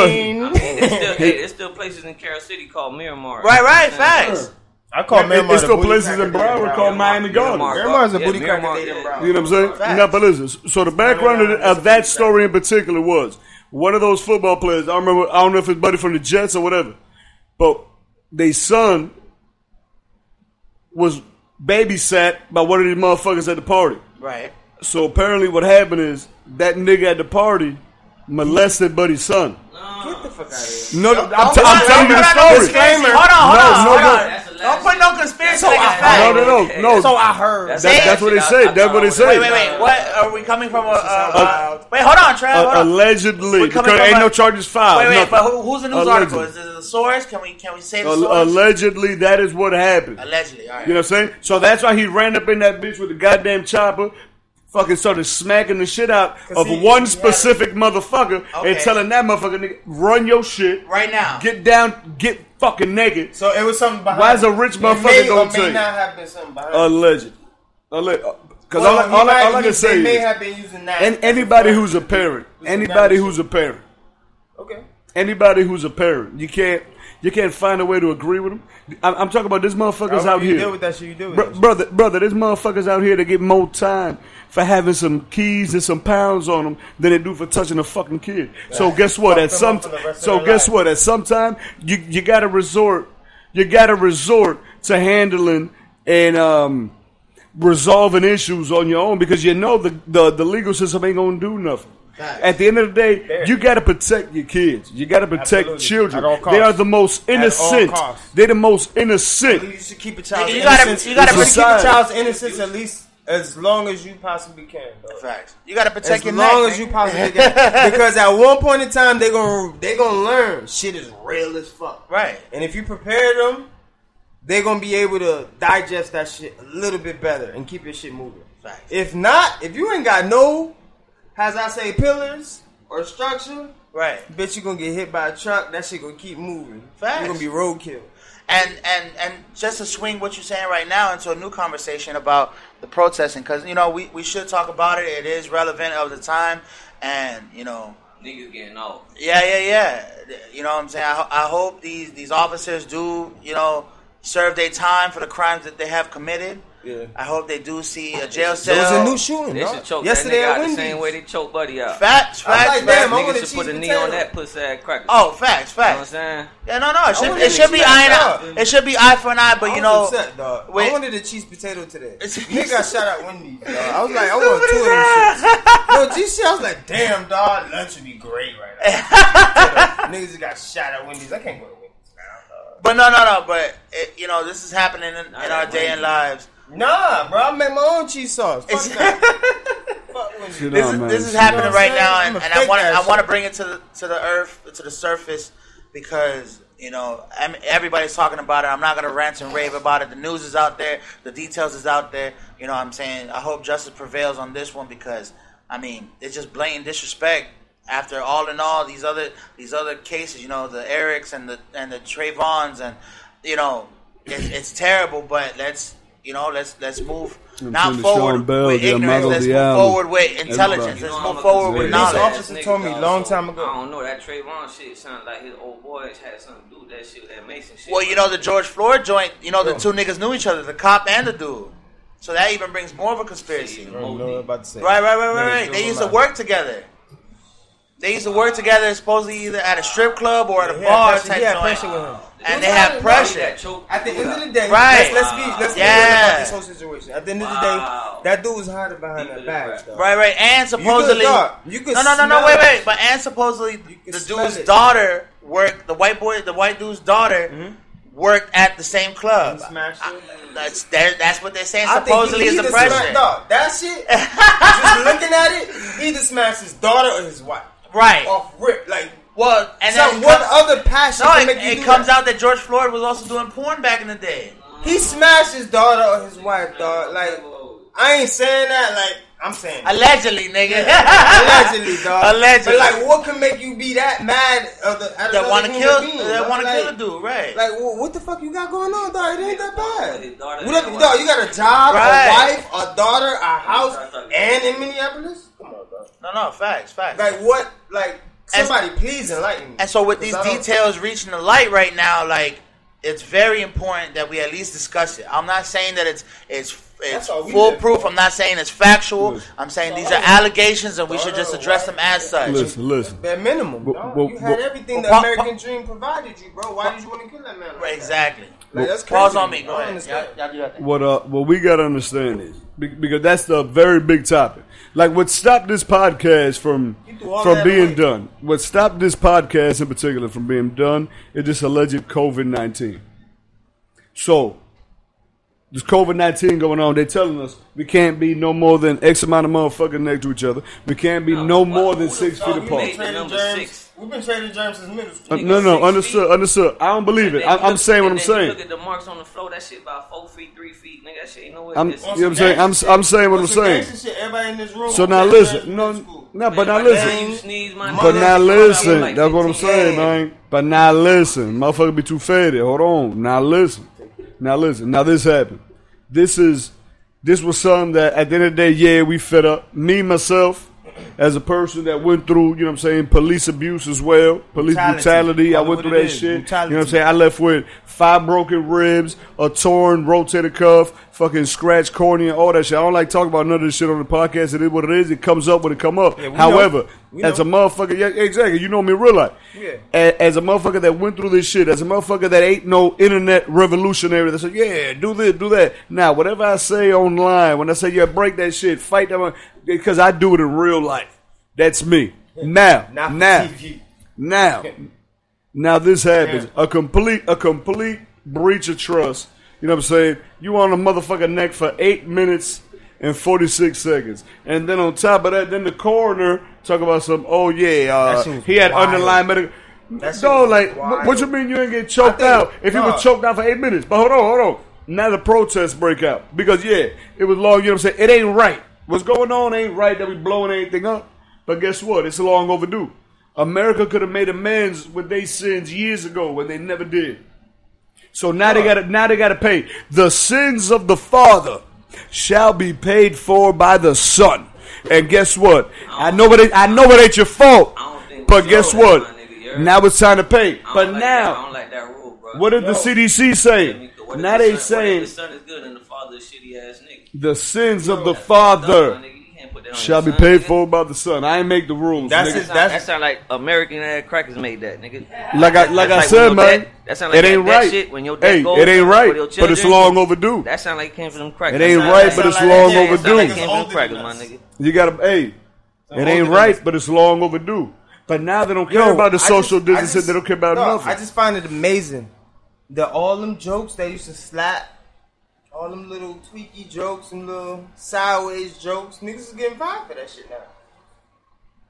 much. mind. There's still, hey, there's still places in Carol City called Miramar. right, right, Yeah. facts. I call It- Miramar it's still places in Dade Broward Brown. called Miami Gardens. Miramar. Miramar's a Yeah, booty Miramar, cracker Dade yeah. Brown. You know what I'm saying? Facts. Now, but listen. So the background of, of that story in particular was one of those football players. I remember. I don't know if it's buddy from the Jets or whatever, but their son was babysat by one of these motherfuckers at the party. Right. So apparently, what happened is that nigga at the party molested Buddy's son. Get the fuck out of here. No, no, I'm, t- I'm telling you the story. Hold on, hold on, no, hold no. on. That's the Don't last put no So like I heard. fact. No, no, no, no. So I heard. That's- That- that's what they say. That's what they say. Wait, wait, wait. What are we coming from? A, uh, wild. wait, hold on, Trav. Hold Uh, on. allegedly, because ain't a- no charges filed. Wait, wait, nothing. but who, who's the news Allegedly. article? Is it the source? Can we can we say the source? allegedly, that is what happened. Allegedly, all right. You know what I'm saying? So that's why he ran up in that bitch with the goddamn chopper, fucking started smacking the shit out of he- one he specific motherfucker Okay. and telling that motherfucker, nigga, run your shit, right now. get down, get fucking naked. So it was something behind Why is a rich motherfucker gonna or may tell you? not have been something behind it. Alleged. Alleged. Because uh, Well, all, all, I- all I can say may is, have been using that. and anybody who's a parent, anybody who's a parent, okay. anybody who's a parent, you can't, you can't find a way to agree with them. I'm, I'm talking about this motherfuckers out you here. deal with that shit, you deal with Bro- that shit. brother, brother, this motherfuckers out here that get more time for having some keys and some pounds on them than they do for touching a fucking kid. So guess what? Fuck At some, up for the rest of so guess life. what? At some time, you you got to resort, you got to resort to handling and um resolving issues on your own because you know the the, the legal system ain't gonna do nothing. Facts. At the end of the day, you got to protect your kids. You got to protect Absolutely. children. They are the most innocent. They're the most innocent. You should keep a child's You gotta- innocence. you gotta should keep a child's innocence at least as long as you possibly can. Dog. Facts. You got to protect As your neck. as long as you possibly can, because at one point in time they gonna they gonna learn shit is real as fuck. Right. And if you prepare them, they're gonna be able to digest that shit a little bit better and keep your shit moving. Facts. If not, if you ain't got no, as I say, pillars or structure, Right. bitch, you gonna get hit by a truck. That shit gonna keep moving. Facts. You're gonna be roadkill. And and and just to swing what you're saying right now into a new conversation about the protesting because you know we, we should talk about it. It is relevant of the time. And you know. Niggas getting off. yeah yeah yeah. You know what i'm saying? I, I hope these these officers do you know serve their time for the crimes that they have committed Yeah. i hope they do see a jail cell. There cell was a new shooting. They dog. should choke Yesterday that nigga at out the Wendy's. same way they choke Buddy out. facts I was facts like, damn, I want Niggas should put a knee potato. on that pussy ass cracker. oh facts you know what I'm facts saying? yeah no no it should, it should be to eye expect and eye it should be eye for an eye but you know upset, dog. wait- I wanted a cheese potato today. It's- Nigga got shot at Wendy's, dog. I was like, I want two of them shits. Yo, GC, I was like, damn, dog, lunch would be great right now. Niggas just got shot at Wendy's. I can't go to Wendy's now, dog. But no, no, no. But it, you know, this is happening in, in our day and lives. Nah, bro, I make my own cheese sauce. Fuck that. Fuck with Shit me. this is this is Shit happening on. right now, and, and I want to I want to bring it to the to the earth to the surface because you know I mean, everybody's talking about it. I'm not gonna rant and rave about it. The news is out there, the details is out there. You know, what I'm saying I hope justice prevails on this one because I mean it's just blatant disrespect. After all in all these other these other cases, you know the Erics and the and the Trayvons and you know it, it's terrible. But let's you know let's let's move I'm not forward Bell, with ignorance. Let's move Diallo. forward with intelligence. Everybody. Let's move forward with conspiracy Police knowledge. officer told me nigga, long time ago. I don't know that Trayvon shit sounded like his old boys had something to do with that shit with that Mason shit. Well, you know the George Floyd joint. You know the two niggas knew each other, the cop and the dude. So that even brings more of a conspiracy. I don't know what I'm about to say. Right, right, right, right, right. They used to work together. They used to work together, supposedly either at a strip club or at a He had bar pressure- type he had pressure with him. And they have pressure. At the end of the day, Right. let's, let's be let's be Yeah. real about this whole situation. At the end of the Wow. day, that dude was hiding behind that in badge. the though. Right, right. And supposedly, dog. You could no, no, no, no. Wait, wait. But and supposedly, the dude's it. daughter worked. The white boy, the white dude's daughter, mm-hmm. worked at the same club. He smashed. That's that's what they're saying. I Supposedly, he is the either pressure. that shit. just looking at it, he either smashed his daughter or his wife Right. off rip. Like, Well, and so then what comes- other passion No, can it, make you it comes that? out that George Floyd was also doing porn back in the day. He smashed his daughter or his wife, dog. Like, I ain't saying that. Like, I'm saying. Allegedly, nigga. Allegedly, dog. Allegedly. But like, what can make you be that mad of the at that want to kill, being, that want to like, kill a dude, right? Like, wh- what the fuck you got going on, dog? It ain't that bad. Daughter What and dog, you got a job, Right. a wife, a daughter, a house, and in Minneapolis? Come on, dog. no, no, facts, facts. Like, what? Like, And- somebody please enlighten me. And so with these I don't- details reaching the light right now, like it's very important that we at least discuss it. I'm not saying that it's it's it's That's all we foolproof. I'm not saying it's factual. Listen. I'm saying these are allegations and we should just address them as such. Listen, listen. Bare minimum, But- dog. but- you had but- everything but the pa- American dream provided you, bro. Why did you want to kill that man? Like Right, that? exactly. Like, that's Pause on me. Go I ahead. Y'all, y'all do that thing. What uh, what we gotta understand is because that's the very big topic. Like what stopped this podcast from from being away. done. What stopped this podcast in particular from being done is this alleged COVID nineteen. So this COVID nineteen going on. They're telling us we can't be no more than X amount of motherfuckers next to each other. We can't be no, more than six feet apart. made the Trading number germs. six? We've been trading germs since middle Uh, school. no, no, six understood, feet. understood. I don't believe it. I'm, I'm saying what I'm saying. Look at the marks on the floor. That shit about four feet, three feet, nigga. That shit ain't nowhere. I'm, you know what I'm saying? I'm, I'm saying what I'm saying. Everybody in this room. So now listen, no, no, but now listen. by the time you sneeze, my But now listen, that's what I'm saying, man. But now listen, motherfucker be too faded. Hold on. Now listen. Now listen. Now this happened. This is this was something that at the end of the day, yeah, we fed up. Me myself, as a person that went through, you know what I'm saying, police abuse as well, police Brutality. brutality. I went through it that is, shit. You know what I'm saying? I left with five broken ribs, a torn rotator cuff, fucking scratch cornea, and all that shit. I don't like talking about none of this shit on the podcast. It is what it is. It comes up when it come up. Yeah, However, as a motherfucker, yeah, exactly. You know me real life. Yeah. As a motherfucker that went through this shit, as a motherfucker that ain't no internet revolutionary that said, yeah, do this, do that. Now, whatever I say online, when I say, yeah, break that shit, fight that, because I do it in real life. That's me. Now, now, TV. now, now this happens. A complete, a complete breach of trust. You know what I'm saying? You on a motherfucker neck for eight minutes and 46 seconds. And then on top of that, then the coroner talk about some, oh yeah, uh, That shit was he had wild. underlying medical. No, like, what, wild. what you mean you ain't get choked think- out if he nah. was choked out for eight minutes? But hold on, hold on. Now the protests break out. Because, yeah, it was long, you know what I'm saying? It ain't right. What's going on ain't right that we blowing anything up. But guess what? It's long overdue. America could have made amends with their sins years ago when they never did. So now they got now they got to pay. The sins of the father shall be paid for by the son. And guess what? I know it. Ain't, I know it ain't your fault. I don't think But guess what? nigga. Now it's time to pay. But like now, like rule, what did the CDC say? Now the they saying the son is good and the father is shitty ass nigga. the sins of the father shall be son, paid nigga. for by the son. I ain't make the rules. That's nigga. his- That sound like American ass crackers made that, nigga. Like I like I That's said, man. dad- that sound like it ain't that right. shit when your dad hey, goes it ain't right. your But it's long overdue. That sound like it came from them crackers. It ain't right, sound but it's like- long yeah, sound overdue. like it came from them crackers, my nigga. You gotta, hey, it ain't right, but it's long overdue. But now they don't care Yo, about the I social just- distancing. they don't care about no, nothing. I just find it amazing that all them jokes they used to slap All them little tweaky jokes and little sideways jokes. Niggas is getting fired for that shit now.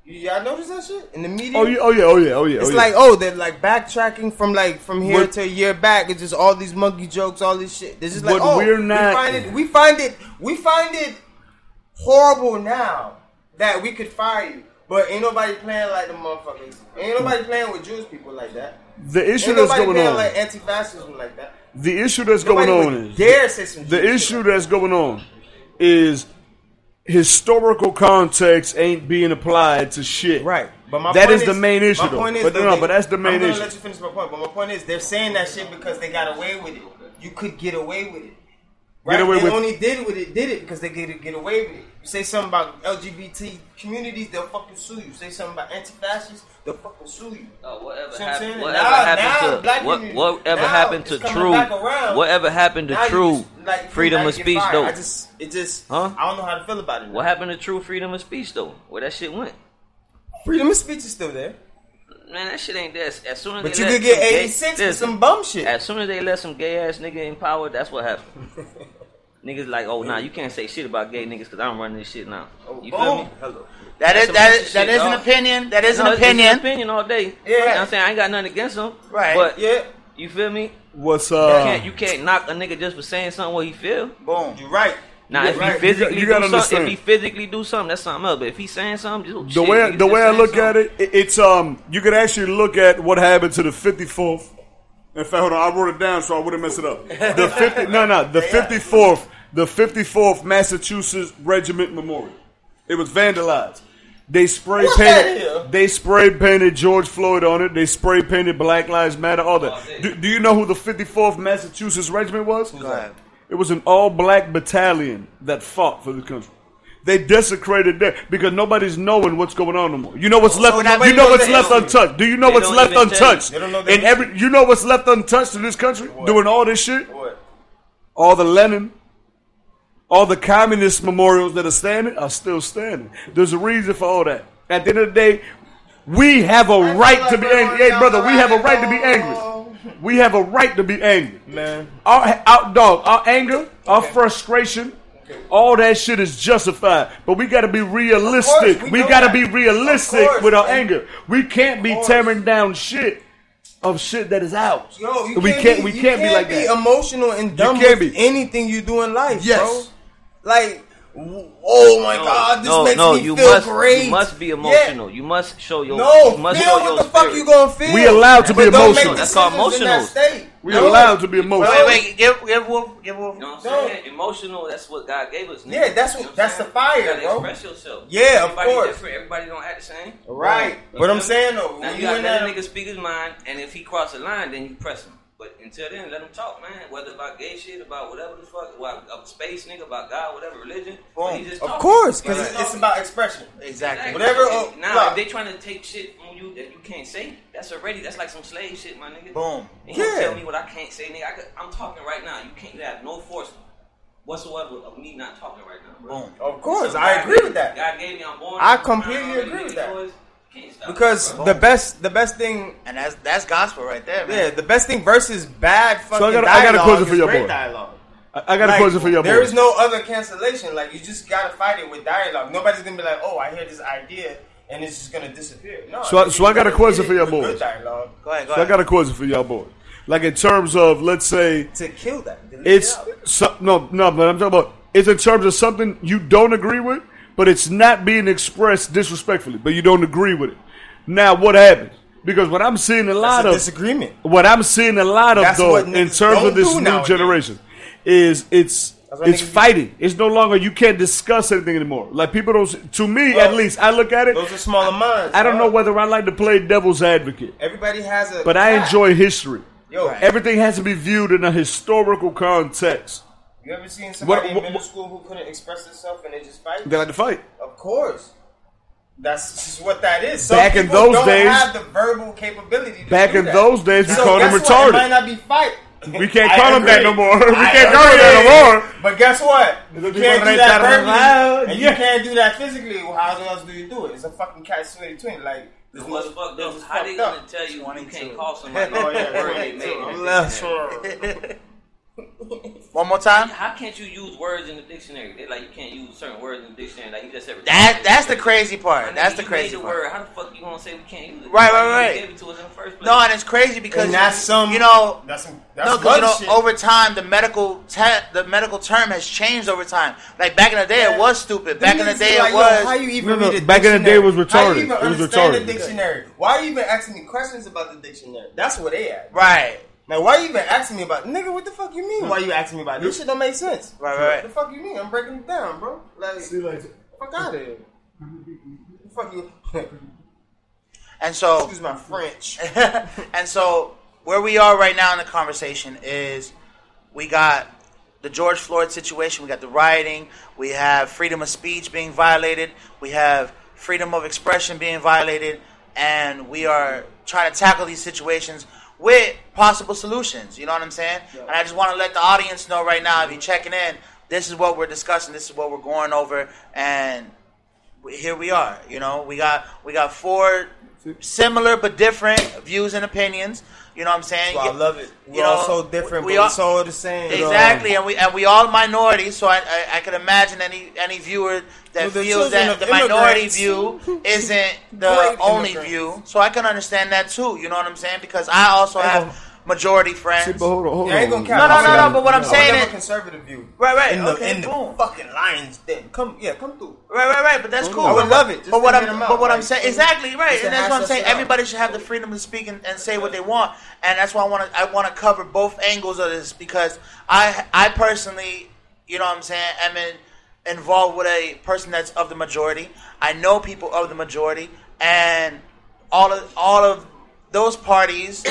You, y'all notice that shit in the media? Oh yeah, oh yeah, oh yeah, oh yeah. It's oh, yeah. like oh they're like backtracking from like from here What- to a year back. It's just all these monkey jokes, all this shit. This is like oh we're not- we find it we find it we find it horrible now that we could fire you, but ain't nobody playing like the motherfuckers. Ain't nobody playing with Jewish people like that. the issue Ain't that's nobody going playing on. like anti-fascism like that. The issue that's Nobody going on is dare say some the issue that's going on is historical context ain't being applied to shit. Right. But my That point is the main issue, my though. point is But no, they- but that's the main I'm issue. let you finish my point. But my point is, they're saying that shit because they got away with it. You could get away with it. Right? Get away they with- only did with it, did it because they get get away with it. You say something about LGBT communities, they'll fucking sue you. Say something about anti-fascists, they'll fucking sue you. Oh, whatever See what happened? saying? Whatever Now- now happened black to what, whatever now happened to true? Whatever happened to Now true just, like, freedom of speech fired. though? I just, it just, Huh? I don't know how to feel about it. now. What happened to true freedom of speech though? Where that shit went? Freedom of speech is still there, Man, that shit ain't there. As as soon as but they you could get some gay- 86 for some bum shit. As soon as they let some gay ass nigga in power, that's what happened. Niggas like, oh nah, you can't say shit about gay niggas because I'm running this shit now. You feel me? Hello. That That's is some that bullshit is that shit, is an opinion. That is an it's- it's opinion. opinion all day. Yeah. You know I'm saying I ain't got nothing against them. Right. But Yeah, you feel me? What's You uh? can't you can't knock a nigga just for saying something what he feel. Boom. you're right. Now You're if right. he physically You gotta do something, understand. if he physically do something, that's something else. But if he's saying something, just the shit, way nigga the way I look at something. it, it, it's um you could actually look at what happened to the 54th. In fact, hold on, I wrote it down so I wouldn't mess it up. The 50, no, no, the 54th, the 54th Massachusetts Regiment Memorial. It was vandalized. They spray What's that here? painted. They spray painted George Floyd on it. They spray painted Black Lives Matter. All that. Oh, do, do you know who the 54th Massachusetts Regiment was? Go ahead. It was an all black battalion that fought for the country. They desecrated that because nobody's knowing what's going on no more. You know what's left. You know what's left untouched. Do you know They what's left untouched? They don't know the And every, you know what's left untouched in this country doing all this shit. What? All the Lenin, all the communist memorials that are standing are still standing. There's a reason for all that. At the end of the day, we have a right to be angry. Hey, brother, we have a right to be angry. We have a right to be angry. Man. Our, our dog, our anger, our frustration, all that shit is justified. But we got to be realistic. we we got to be realistic course, with our man. anger. We can't be tearing down shit of shit that is out. Yo, you we can't, can't. be, we you can't, be like that. emotional and dumb can't with be. anything you do in life, Yes. Bro. Like, oh my No, god, this no, makes no, me you feel must, great. You must be Yeah. emotional. You must show your. No, you must feel show what your the fuck you gonna feel. We allowed to be emotional. That's called decisions in that emotional. state. We're No. allowed to be emotional. Wait, wait, give give Wolf, give Wolf. You know what No. I'm saying? Emotional. That's what God gave us. nigga. Yeah, that's what- You know that's the fire, you gotta bro. Express yourself. Yeah, of Everybody course. different. Everybody don't act the same. Right. You But I'm saying though, Now you you gotta let that a nigga speak his mind, and if he cross the line, then you press him. But until then, let them talk, man. Whether about gay shit, about whatever the fuck, about space, nigga, about God, whatever religion. Boom. just Of course, because it's, it's about expression. Exactly. Whatever, uh, now, look. if they trying to take shit on you that you can't say, that's already that's like some slave shit, my nigga. Boom. And you Yeah. tell me what I can't say, nigga. I I'm talking right now. You can't you have no force whatsoever of me not talking right now, bro. Boom. Of course, So I God agree with that. God gave me. I'm born. I completely agree with that. Can't stop Because the best, the best thing, And that's that's gospel right there, man. yeah, the best thing versus bad fucking I got a- I got a question for your boy. dialogue. I, I got Like, a question for your boy. There is no other cancellation. Like you just gotta fight it with dialogue. Nobody's gonna be like, "Oh, I hear this idea," and it's just gonna disappear. No. So I- so I got a you question for your boy. boys. Good dialogue Go ahead, go So I got a question for y'all boys. Like in terms of, let's say, to kill that. Delete it's it so, no, no, but I'm talking about it's in terms of something you don't agree with, but it's not being expressed disrespectfully, but you don't agree with it. Now, what happens? Because what I'm seeing a lot That's a of disagreement. what I'm seeing a lot of That's though in terms of this new nowadays. generation is it's it's niggas do. fighting. It's no longer you can't discuss anything anymore. Like people don't. To me, Well, at least, I look at it. Those are smaller minds. I don't know whether I like to play devil's advocate, Everybody has a. but I enjoy history. Yo, Everything has to be viewed in a historical context. You ever seen somebody What- in middle school who couldn't express themselves and they just fight? They like to fight. Of course. That's just what that is. Some Back in people those don't days- have the verbal capability. To Back do in that. those days, we So called them guess what? It might not be fight. We can't call them that no more. We I can't call them that no more. But guess what? You can't do that verbally, and Yeah. you can't do that physically. Well, how else do you do it? It's a fucking cat catch twenty twenty. Like this What's is fucked up? is How they gonna tell you you 22. can't call somebody Oh the yeah, word they 22. made? I'm and left everything? sure. One more time. How can't you use words in the dictionary? They like you can't use certain words in the dictionary. Like you just said. That that's the crazy My part. nigga, That's the you crazy made the part. word. How the fuck you gonna say we can't use it? Right, Why right, you right. Gave it to us in the first place. No, and it's crazy because And that's some. you know that's some. That's no, because you know over time the medical te- the medical term has changed over time. Like back in the day, it was stupid. Back in the day, like, it yo, was. how you even No, no, read a back in the day it was dictionary? How retarded. you even It was retarded. the dictionary? Why are you even asking me questions about the dictionary? That's what they at. right, Now, why you even asking me about nigga? What the fuck you mean? Why you asking me about this? Shit don't make sense. Right, right, right. What the fuck you mean? I'm breaking it down, bro. Like, See, like, fuck out of here. Fuck you? and so Excuse my French. and so where we are right now in the conversation is we got the George Floyd situation, we got the rioting, we have freedom of speech being violated, we have freedom of expression being violated, and we are trying to tackle these situations with possible solutions. You know what I'm saying? And I just want to let the audience know right now, if you're checking in, this is what we're discussing, this is what we're going over, and here we are. You know, we got we got four similar but different views and opinions. You know what I'm saying? Well, I love it. You We're all know, so different, we but all- we're so the same. Exactly, and we and we all minorities, so I I, I could imagine any any viewer that Well, feels that the minority view isn't the only immigrants. view. So I can understand that too. You know what I'm saying? Because I also have. Majority friends. See, but hold on, hold Yeah, ain't gonna cap. No, no, I'm no, no, but what I'm I'm saying a is- conservative view. Right, right, In the, okay, in the boom. fucking lions, then come, yeah, come through. Right, right, right. But that's cool. I would love it. Just But what I'm, out, but what I'm saying, exactly right, and that's what I'm saying. Everybody should have the freedom to speak and, and say what they want, and that's why I want to. I want to cover both angles of this because I, I personally, you know, what I'm saying, am in, involved with a person that's of the majority. I know people of the majority, and all of all of those parties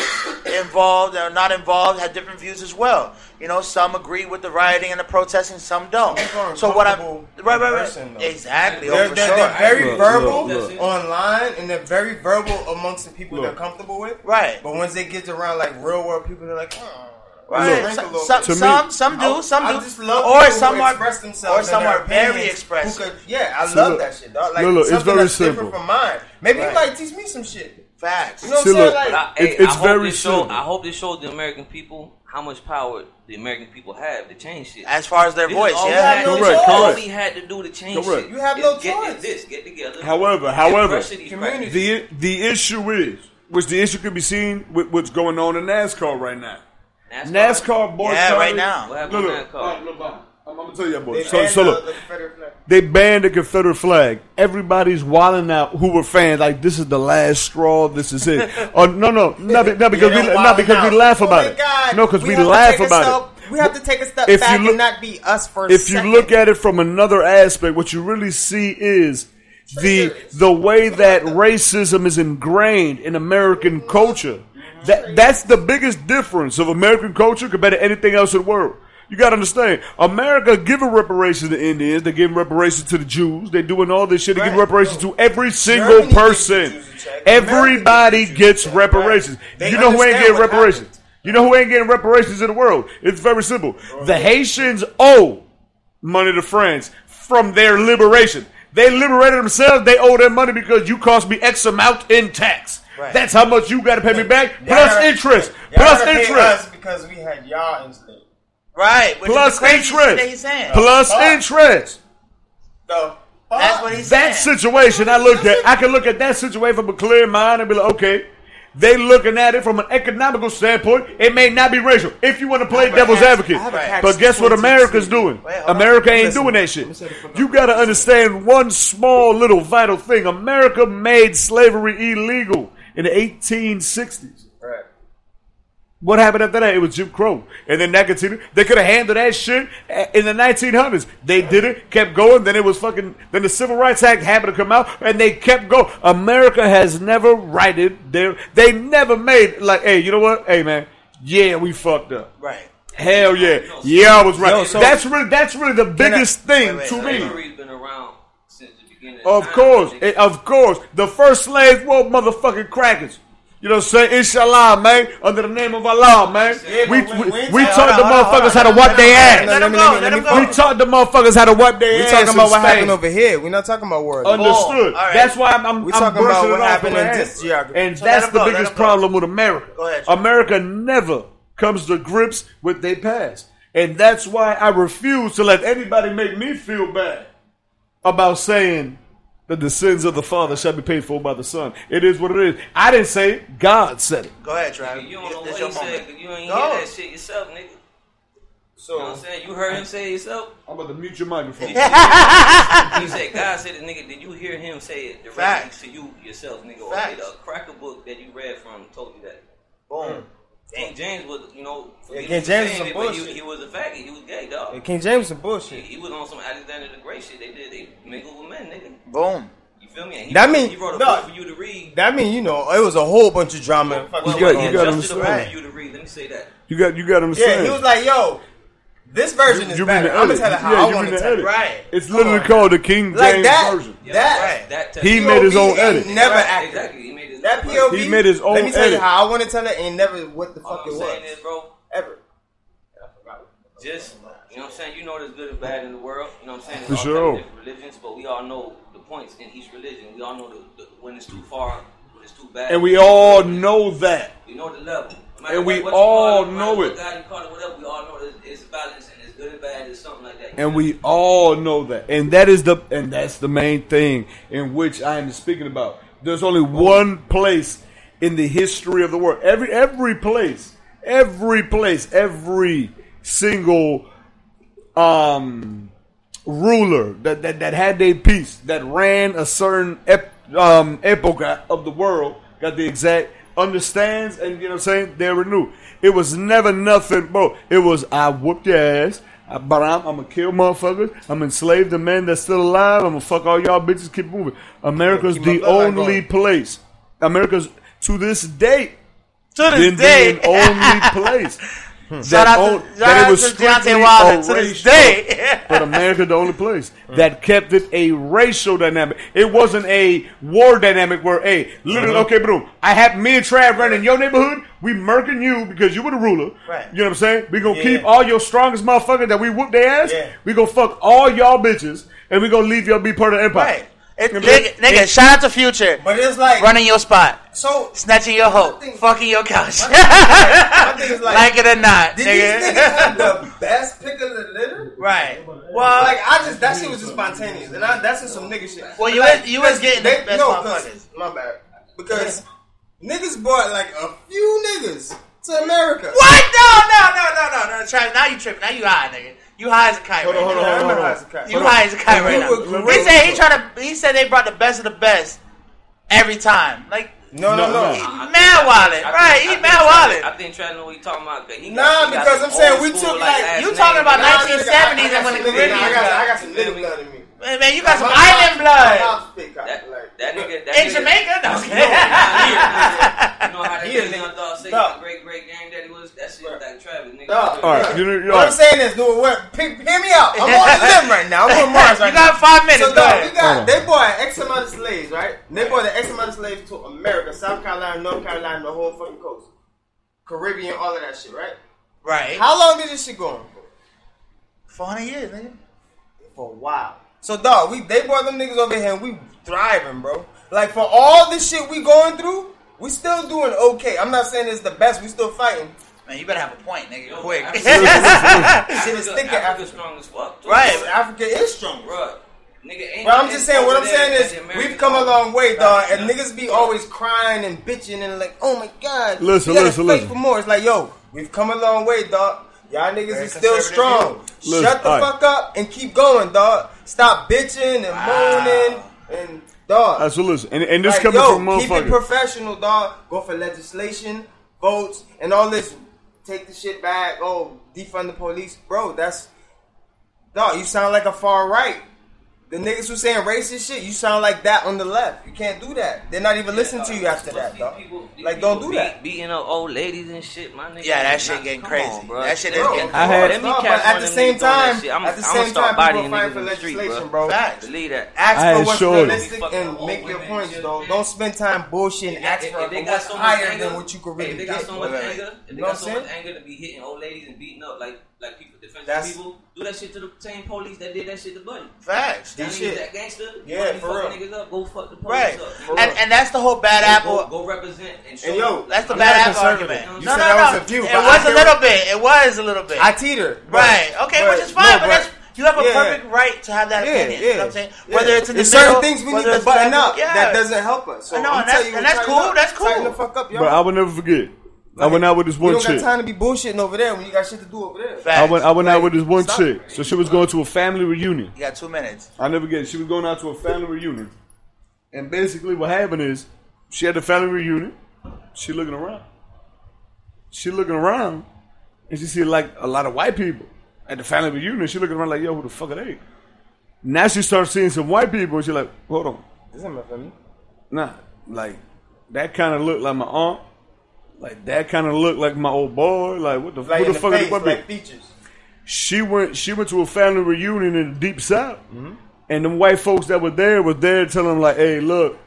involved or not involved had different views as well. You know, some agree with the rioting and the protesting, some don't. So what I'm right, right, right, person, exactly. They're, oh, they're, sure. they're very Look, verbal look, look. online, and they're very verbal amongst the people Look. they're comfortable with. Right. But once they get around like real world people, they're like, oh, Right. Some, some, bit. To me- some, some do, some I do, just love or people some who are, express themselves or some are very expressive. could- yeah, I See, love look. that shit, dog. Like Look, look, it's very that's different from mine. Maybe Right. you like teach me some shit. Facts. You know what See, I'm saying? look, Like, I, It- hey, it's I very this show. I hope this showed the American people how much power the American people have to change shit. As far as their This voice, is all we yeah. had- Correct, this is all correct. we had to do to change Correct. shit. You have is no get choice. This, get together. However, and however, brush these Community. practices. the the issue is, which the issue could be seen with what's going on in NASCAR right now. NASCAR. NASCAR boycotted. Yeah, right now. What happened Look, with look. NASCAR? I'm, I'm gonna tell you, boy. they So, banned so the- look, the Confederate flag. they banned the Confederate flag. Everybody's wilding out who were fans. Like this is the last straw. This is it. oh no, no, not, be- not because we not because wilding we laugh out. about Oh it. God. No, because we, to laugh about it. We have to take a step If back look- and not be us a if you look at it from another aspect, what you really see is the the way that racism is ingrained in American culture. That that's the biggest difference of American culture compared to anything else in the world. You got to understand, America giving reparations to Indians, they're giving reparations to the Jews, they're doing all this shit. They're giving Right. reparations to every single Germany person. Everybody America gives the gets check. reparations. They You know who ain't getting reparations? You know who ain't getting reparations in the world? It's very simple. The Haitians owe money to France from their liberation. They liberated themselves. They owe their money because you cost me X amount in tax. Right. That's how much you got to pay me back, plus interest, plus interest, because we had y'all instead. Right. Plus is the crazy shit interest, saying. plus Huh? interest. So That's what he's That saying. situation, I look at, I can look at that situation from a clear mind and be like, okay, they looking at it from an economical standpoint. It may not be racial. If you want to play devil's catch- advocate, I have a Right. catch but guess what America's doing? Wait, hold on. America ain't Listen, doing that shit. me say the fuck You got to understand one small little vital thing. America made slavery illegal in the 1860s. Right. What happened after that? It was Jim Crow. And then that continued. They could have handled that shit in the 1900s. They did it, kept going. Then it was fucking, then the Civil Rights Act happened to come out and they kept going. America has never righted their, they never made, like, hey, you know what? Hey, man, yeah, we fucked up. Right. Hell yeah. Yeah, I was right. Yo, so- that's really, that's really the biggest thing wait, wait, to me. Been around since the beginning. Of time. course, They- eh, of course. The first slaves were motherfucking crackers. You know what I'm saying? Inshallah, man. Under the name of Allah, man. Yeah, we we, we- we ain't we talking- taught the hold on, hold motherfuckers how to wipe their ass. Let him go. Let him We taught the motherfuckers how to wipe their ass. We ass. talking about what happened over here. We're not talking about world. Understood. That's why I'm, I'm, We I'm talking about what happened in this geography. And that's the go, biggest problem with America. Go America never comes to grips with their past. And that's why I refuse to let anybody make me feel bad about saying that the sins of the father shall be paid for by the son. It is what it is. I didn't say it. God said it. Go ahead, Travis. You don't know what he said you ain't Go. hear that shit yourself, nigga. So, You know what I'm saying? You heard him say it yourself? I'm about to mute your microphone. He said, God said it, nigga. Did you hear him say it directly Facts. to you yourself, nigga? Or Facts. did a cracker book that you read from told you that? Boom. Mm. King James was, you know, Yeah, King James saying some it, but he, bullshit. he was a faggot. He was gay, dog. yeah, King James some He, bullshit. he was on some Alexander the Great shit. They did. They mingled with men, nigga. Boom. You feel me? He That wrote, mean- he wrote a no. book for you to read. That mean you know it was a whole bunch of drama. Well, You got- shit well, you he going got on. adjusted a understand. book for you to read. Let me say that. You got you got him Yeah, saying. he was like, "Yo, this version is you mean better. I'm gonna tell it how Yeah, I you want to tell it." Right. It's literally called the King Like James that. version. Yeah, That Right. That He made his own edit. Never Right, accurate. Exactly. He made his That own POV. He made his own Let me tell you how I want to tell it. Ain't never what the All fuck I'm it saying was is, bro, ever. just you know what I'm saying. You know there's good and bad in the world. You know what I'm saying. For There's all sure. different religions, but we all know the points in each religion. We all know the, the, when it's too far, when it's too bad. And we all know that. we know the level. No And we you all call it, know it. God you call it, whatever. We all know that it's balance and it's good and bad. It's something like that. And we all know that. And that is the and that's the main thing in which I am speaking about. There's only one place in the history of the world. Every every place, every place, every single um ruler that, that, that had their piece, that ran a certain ep, um, epoch of the world, got the exact understands, and you know what I'm saying? They were new. It was never nothing, bro. It was, I whooped your ass, but I'm, I'm gonna kill motherfuckers, I'm enslave the men that's still alive, I'm gonna fuck all y'all bitches, keep moving. America's the only place. America's, to this day, To this been day. the only place. Shout out own- to, shout that it out was to Deontay Wilder to this day. but America the only place that kept it a racial dynamic. It wasn't a war dynamic where, hey, literally, Uh-huh. okay, bro, I have me and Trav running your neighborhood. We murking you because you were the ruler. Right. You know what I'm saying? We gonna Yeah. keep all your strongest motherfuckers that we whoop their ass. Yeah. We gonna fuck all y'all bitches, and we gonna leave y'all be part of the empire. right. It, You know what I'm nigga, saying? nigga, shout out to Future. But it's like Running your spot. so. Snatching your hoe. My thing- Fucking your couch. My thing is like, like it or not, did these niggas have the best pick of the litter? right. Well, Well, like I just that shit was just spontaneous, and I, that's just some nigga shit. Well, you Like, was- you was because getting the best no, motherfuckers. 'cause- My bad, because niggas brought like a few niggas to America. what? No, no, no, no, no, no. Travis, now you tripping. Now you high, nigga. You high as a kite Hold right on, hold now. on, hold on. how it's. You high as a kite right now. were He said he trying to. He said they brought the best of the best every time. Like No, no, No, no. no. he I- mad wallet, right? I He think mad Travis- wallet. I think Travis know what he talking about. 'cause He Nah, he because I'm saying we took, like, ass you talking about 1970s I- I and when the Caribbean I got, I got got- some Feel nigga me? blood in me. Man, man, you got some My island blood my mom's big That, like- that nigga, that in nigga, Jamaica. No, You know how He that is- nigga dog say Dog. my great great granddaddy was? That shit was like Travis, nigga. Dog. All right, you know, you What I'm saying is, dude, what, pick, hear me out. I'm on the limb right now. I'm on Mars right you got five minutes. So, dog, ahead. we got, on. they brought X amount of slaves, right? They brought the X amount of slaves to America, South Carolina, North Carolina, the whole fucking coast. Caribbean, all of that shit, right? Right. How long did this shit go on for? 400 years, nigga. For a while. So, dog, we they brought them niggas over here and we thriving, bro. Like, for all this shit we going through, we still doing okay. I'm not saying it's the best, we still fighting. Man, you better have a point, nigga. Yo, Quick. Africa- Shit is Africa, sticking Africa Africa. strong as fuck. too. Right. Africa is strong. Bruh. Nigga, ain't But I'm just saying, what I'm saying is, we've come a long way, dog. And Yeah. niggas be always crying and bitching and like, oh my god, Listen, we gotta listen, fight listen. for more. It's like, yo, we've come a long way, dog. Y'all niggas Very is still strong. view. Listen, Shut the alright. fuck up and keep going, dog. Stop bitching and moaning and dog. That's what listen, and, and this Like, coming yo, from keep it professional, dog. Go for legislation, votes, and all this. Take the shit back. Oh, defund the police, bro. That's dog. You sound like a far right. The niggas who saying racist shit, you sound like that on the left. You can't do that. They're not even listening to you after that, These dog. people- Like, don't people do that. Beating up old ladies and shit, my nigga. Yeah, that shit getting come crazy. on, bro. That shit is getting I had- Them no, cats but at the same time. I'm- at the I'ma same time, bodying people fighting for in the street, legislation, bro. bro. Facts. Believe that. Ask I for had what's showed- realistic and make your points, and though. Don't spend time bullshitting. If, Ask for if they got what's so much higher anger, than what you could hey, really if they got so much Wait, wait, anger, if they got so much anger to be hitting old ladies and beating up like like people defending That's- people, do that shit to the same police that did that shit to Buddy. Facts. That This nigga shit- that gangster, Yeah, Buddy for fucking real. niggas up, go fuck the police Right. up. For And real. and that's the whole bad Go, apple. go represent and show And yo, That's the I'm bad apple argument. You no, said no, that no. was a few. it was I a hear- little bit. It was a little bit. I teeter. right. Okay, but- which is fine. no, but that's you have a yeah. perfect right to have that Yeah, opinion. You know what I'm saying? yeah. Whether it's in the There's middle, certain things we need to button up yeah. that doesn't help us. So I know, I'm and that's- telling you, and that's cool, up. that's cool. Tighten the fuck up, y'all. But I will never forget. I went out with this one chick. you don't chick. got time to be bullshitting over there when you got shit to do over there. Facts. I went, I went out with this one stop. chick. So she was going to a family reunion. You got two minutes. I never get it. She was going out to a family reunion. And basically what happened is she had a family reunion. She looking around. She looking around and she see like a lot of white people at the family reunion. She looking around like, yo, who the fuck are they? Now she starts seeing some white people and she like, hold on. This ain't my family. Nah, like that kind of looked like my aunt. Like that kind of looked like my old boy. Like what the, Like what the the fuck face, like features. she went she went to a family reunion in the deep south Mm-hmm. and them white folks that were there was there telling them like hey look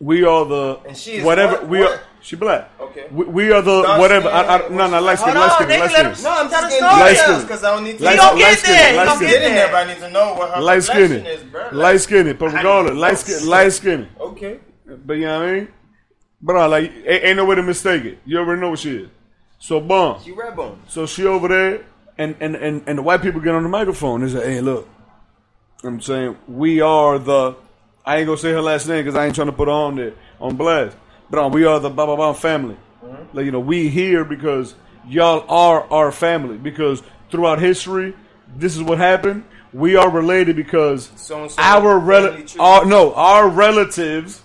we are the And she is whatever what? we What? are she black Okay. we, we are the Dark whatever skin, I, I, no no light skin Hold light skin light skin No, I'm Tell just the. Light skin. because I don't need to. Light He skin, gonna light get skin, there. Light gonna skin. get Get there, there. but I need to know what her light complexion skinny is, bro. light skinny but regardless light skin light skinny Okay. but you know what I mean bro like ain't, ain't no way to mistake it you already know what she is so bomb She red bone. So she over there, and, and, and, and the white people get on the microphone. They say, hey, look, I'm saying, we are the, I ain't gonna say her last name because I ain't trying to put her on there, on blast. But um, we are the blah, blah, blah family. Like, you know, we here because y'all are our family. Because throughout history, this is what happened. We are related because So-and-so our rel- our, no, our relatives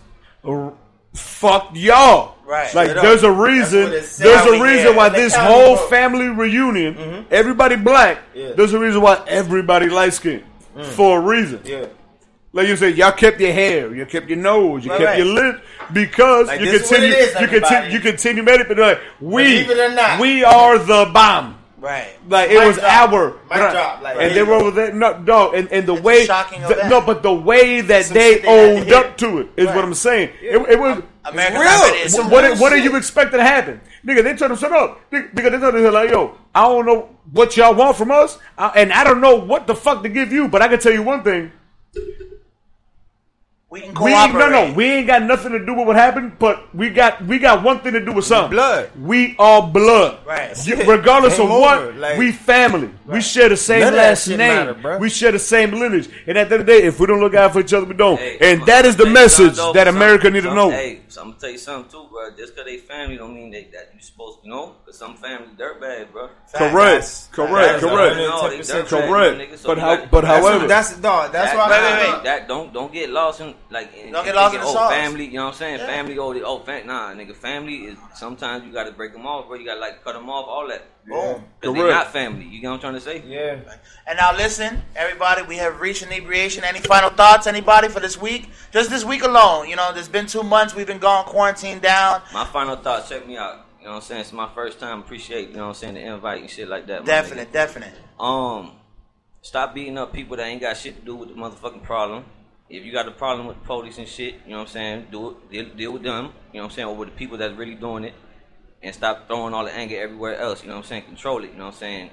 fucked y'all. Right. Like, there's a reason, there's a reason why this whole family reunion, everybody black, Yeah. there's a reason why everybody light skinned. For a reason. Yeah. Like you said, y'all kept your hair, you kept your nose, you Right, kept right. your lip because Like, you this is continue, you continue, you continue but like we, it or not. we are the bomb. Right. Like it was drop. our, drop, like, and they were over there. No, no, and, and the It's way, shocking the- no, but the way that Some they they had to owned up to it is Right. what I'm saying. It, it was. American real. What, real what do you expect to happen, nigga? They him shut up, nigga. They told him like, yo, I don't know what y'all want from us, I, and I don't know what the fuck to give you, but I can tell you one thing: We can we ain't, no, no, we ain't got nothing to do with what happened, but we got we got one thing to do with something. blood. We are blood. Right. Regardless Game of what, like- we family. We share the same None last name. matter, we share the same lineage. And at the end of the day, if we don't look out for each other, we don't. Hey, and I'm that the message something, that. America need to know. Hey, so I'm gonna tell you something too, bro. Just cause they family don't mean they, that you supposed to know. Cause some family dirtbag, bro. correct, That's- correct, that's correct, No, they 10% correct. nigga, so But how? But That's however, that's dog. That's that, why. Wait, I, wait, wait. That don't don't get lost in like in, Don't get in lost thinking, in the oh family. You know what I'm saying? Family. Oh, the, oh, fam- nah, nigga. Family is sometimes you got to break them off, bro. You got to like cut them off. All that. Boom. Cause they Correct. not family. You know what I'm trying to say? yeah. And now listen, everybody, we have reached inebriation. Any final thoughts, anybody, for this week? Just this week alone. You know, there's been two months we've been gone quarantined down. My final thought. Check me out. You know what I'm saying? It's my first time. Appreciate you know what I'm saying the invite and shit like that. my Definite, definite. Um, stop beating up people that ain't got shit to do with the motherfucking problem. If you got a problem with the police and shit, you know what I'm saying? Do it. Deal, deal with them. You know what I'm saying? Or with the people that's really doing it, and stop throwing all the anger everywhere else. You know what I'm saying? Control it. You know what I'm saying?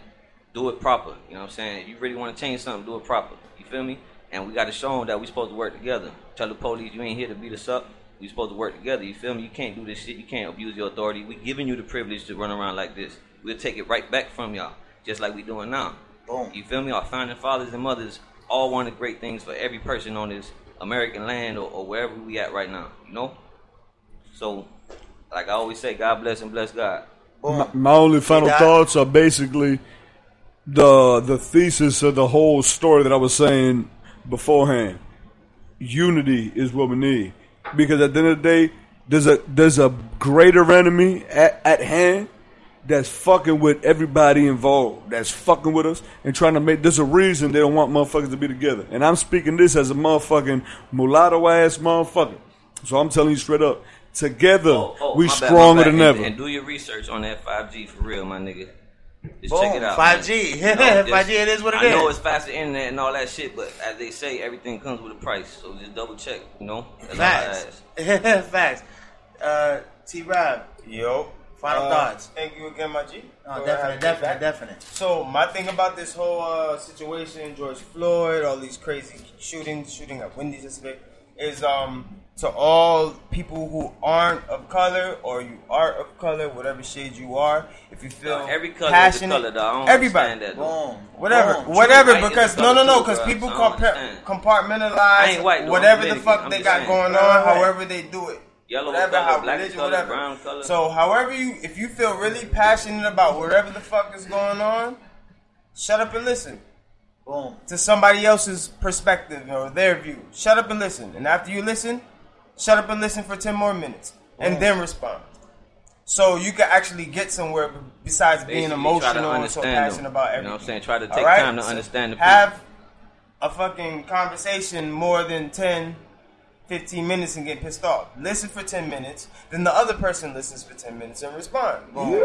Do it proper. You know what I'm saying? If you really want to change something, do it proper. You feel me? And we got to show them that we supposed to work together. Tell the police you ain't here to beat us up. We supposed to work together. You feel me? You can't do this shit. You can't abuse your authority. We giving you the privilege to run around like this. We'll take it right back from y'all, just like we doing now. Boom. You feel me? Our founding fathers and mothers all wanted great things for every person on this American land or, or wherever we at right now. You know. So, like I always say, God bless and bless God. My, my only final that- thoughts are basically the the thesis of the whole story that I was saying beforehand. Unity is what we need because at the end of the day, there's a there's a greater enemy at, at hand that's fucking with everybody involved. That's fucking with us and trying to make. There's a reason they don't want motherfuckers to be together. And I'm speaking this as a motherfucking mulatto ass motherfucker. So I'm telling you straight up. Together, Oh, oh, we my bad, stronger bad. than and, ever. And do your research on that 5G for real, my nigga. Just Boom. check it out. 5G. man. You know, just- 5G, it is what it I know is. it's faster internet and all that shit, but as they say, everything comes with a price. So just double check, you know? That's all I Facts. ask. Facts. Uh, T-Ravv, Yo. Final Uh, thoughts. Thank you again, my G. No, for definitely, definitely, definitely. So my thing about this whole uh, situation, George Floyd, all these crazy shootings, shooting at Wendy's yesterday, is um to all people who aren't of color or you are of color, whatever shade you are, if you feel No, every color is a color, though. I don't everybody, understand that, though. Boom. whatever, Boom. whatever, White is because no, no, no, because people I don't compa- understand. compartmentalize I ain't white, whatever the fuck I'm they got saying. going Right. on, however they do it. Yellow whatever, color, how black religion, color, whatever. brown color. So, however you, if you feel really passionate about whatever the fuck is going on, shut up and listen Boom. to somebody else's perspective or their view. Shut up and listen, and after you listen, shut up and listen for ten more minutes, and then respond. So you can actually get somewhere besides being Basically, try to emotional and so understand passionate them. about You everything. know what I'm saying? Try to take right? time to So understand the people. Have a fucking conversation more than 10, 15 minutes and get pissed off. Listen for 10 minutes, then the other person listens for 10 minutes and respond. You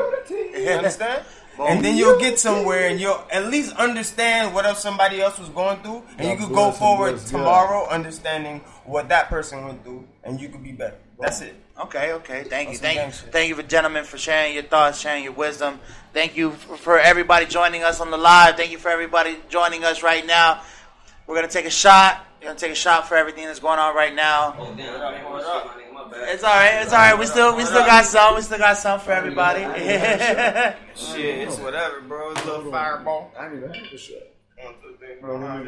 understand? And then you'll get somewhere and you'll at least understand what else somebody else was going through. And you God could go forward bless God. tomorrow understanding what that person went through and you could be better. That's it. Okay, okay. Thank you, thank you, shit. thank you for gentlemen for sharing your thoughts, sharing your wisdom. Thank you for, for everybody joining us on the live. Thank you for everybody joining us right now. We're gonna take a shot. We're gonna take a shot for everything that's going on right now. Oh, damn, I ain't gonna shit, my nigga, my bad. It's all right. It's all right. We still we still got some. We still got some for everybody. Shit, it's whatever, bro. It's a little fireball. I need to have the shit. One, two, three, No, no,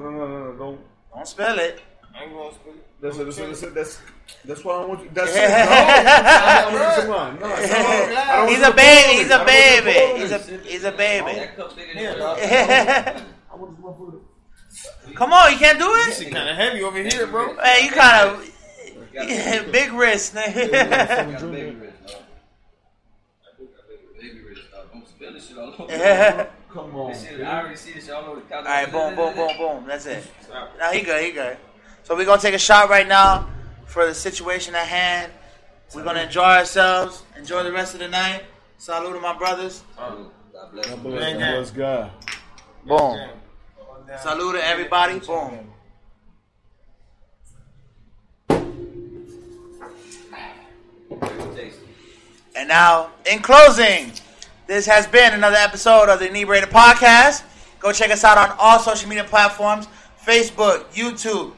no, no, don't. Don't spill it. I ain't gonna speak. That's it. That's it. That's it. That's that's why I want you. That's it. No, I want you to. No, no, He's a baby. He's a on me. I don't baby. He's a pull on me. he's a baby. That cup bigger than Yeah, yeah. I want this motherfucker. Come on, you can't do Shit it. kind of heavy over here, bro. Hey, you kind of big wrist. Got baby wrist, dog. I do got baby wrist, dog. Don't spill this shit all over. Come on. Shit, I already see this shit all over the couch. right, boom, boom, boom, boom. That's it. Now he good. He good. So we're gonna take a shot right now for the situation at hand. We're gonna enjoy ourselves. Enjoy the rest of the night. Salute to my brothers. God bless. God bless, God bless God. Boom. Salute to everybody. Boom. And now, in closing, this has been another episode of the Inebriated Podcast. Go check us out on all social media platforms Facebook, YouTube,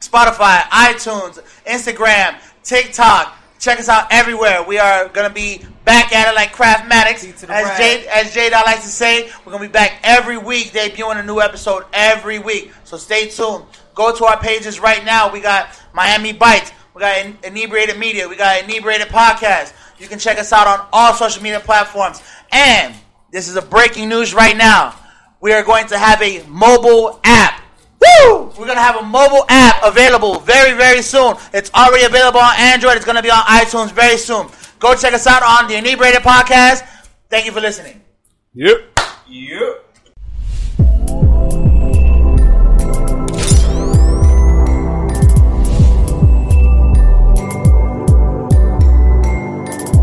Spotify, iTunes, Instagram, TikTok. Check us out everywhere. We are going to be back at it like Craftmatics. As. Jade, as Jade I likes to say, we're going to be back every week, debuting a new episode every week. So stay tuned. Go to our pages right now. We got Miami Bites. We got In- Inebriated Media. We got Inebriated Podcast. You can check us out on all social media platforms. And this is a breaking news right now. We are going to have a mobile app. Woo! We're going to have a mobile app available very, very soon. It's already available on Android. It's going to be on iTunes very soon. Go check us out on the Inebriated Podcast. Thank you for listening. Yep. Yep.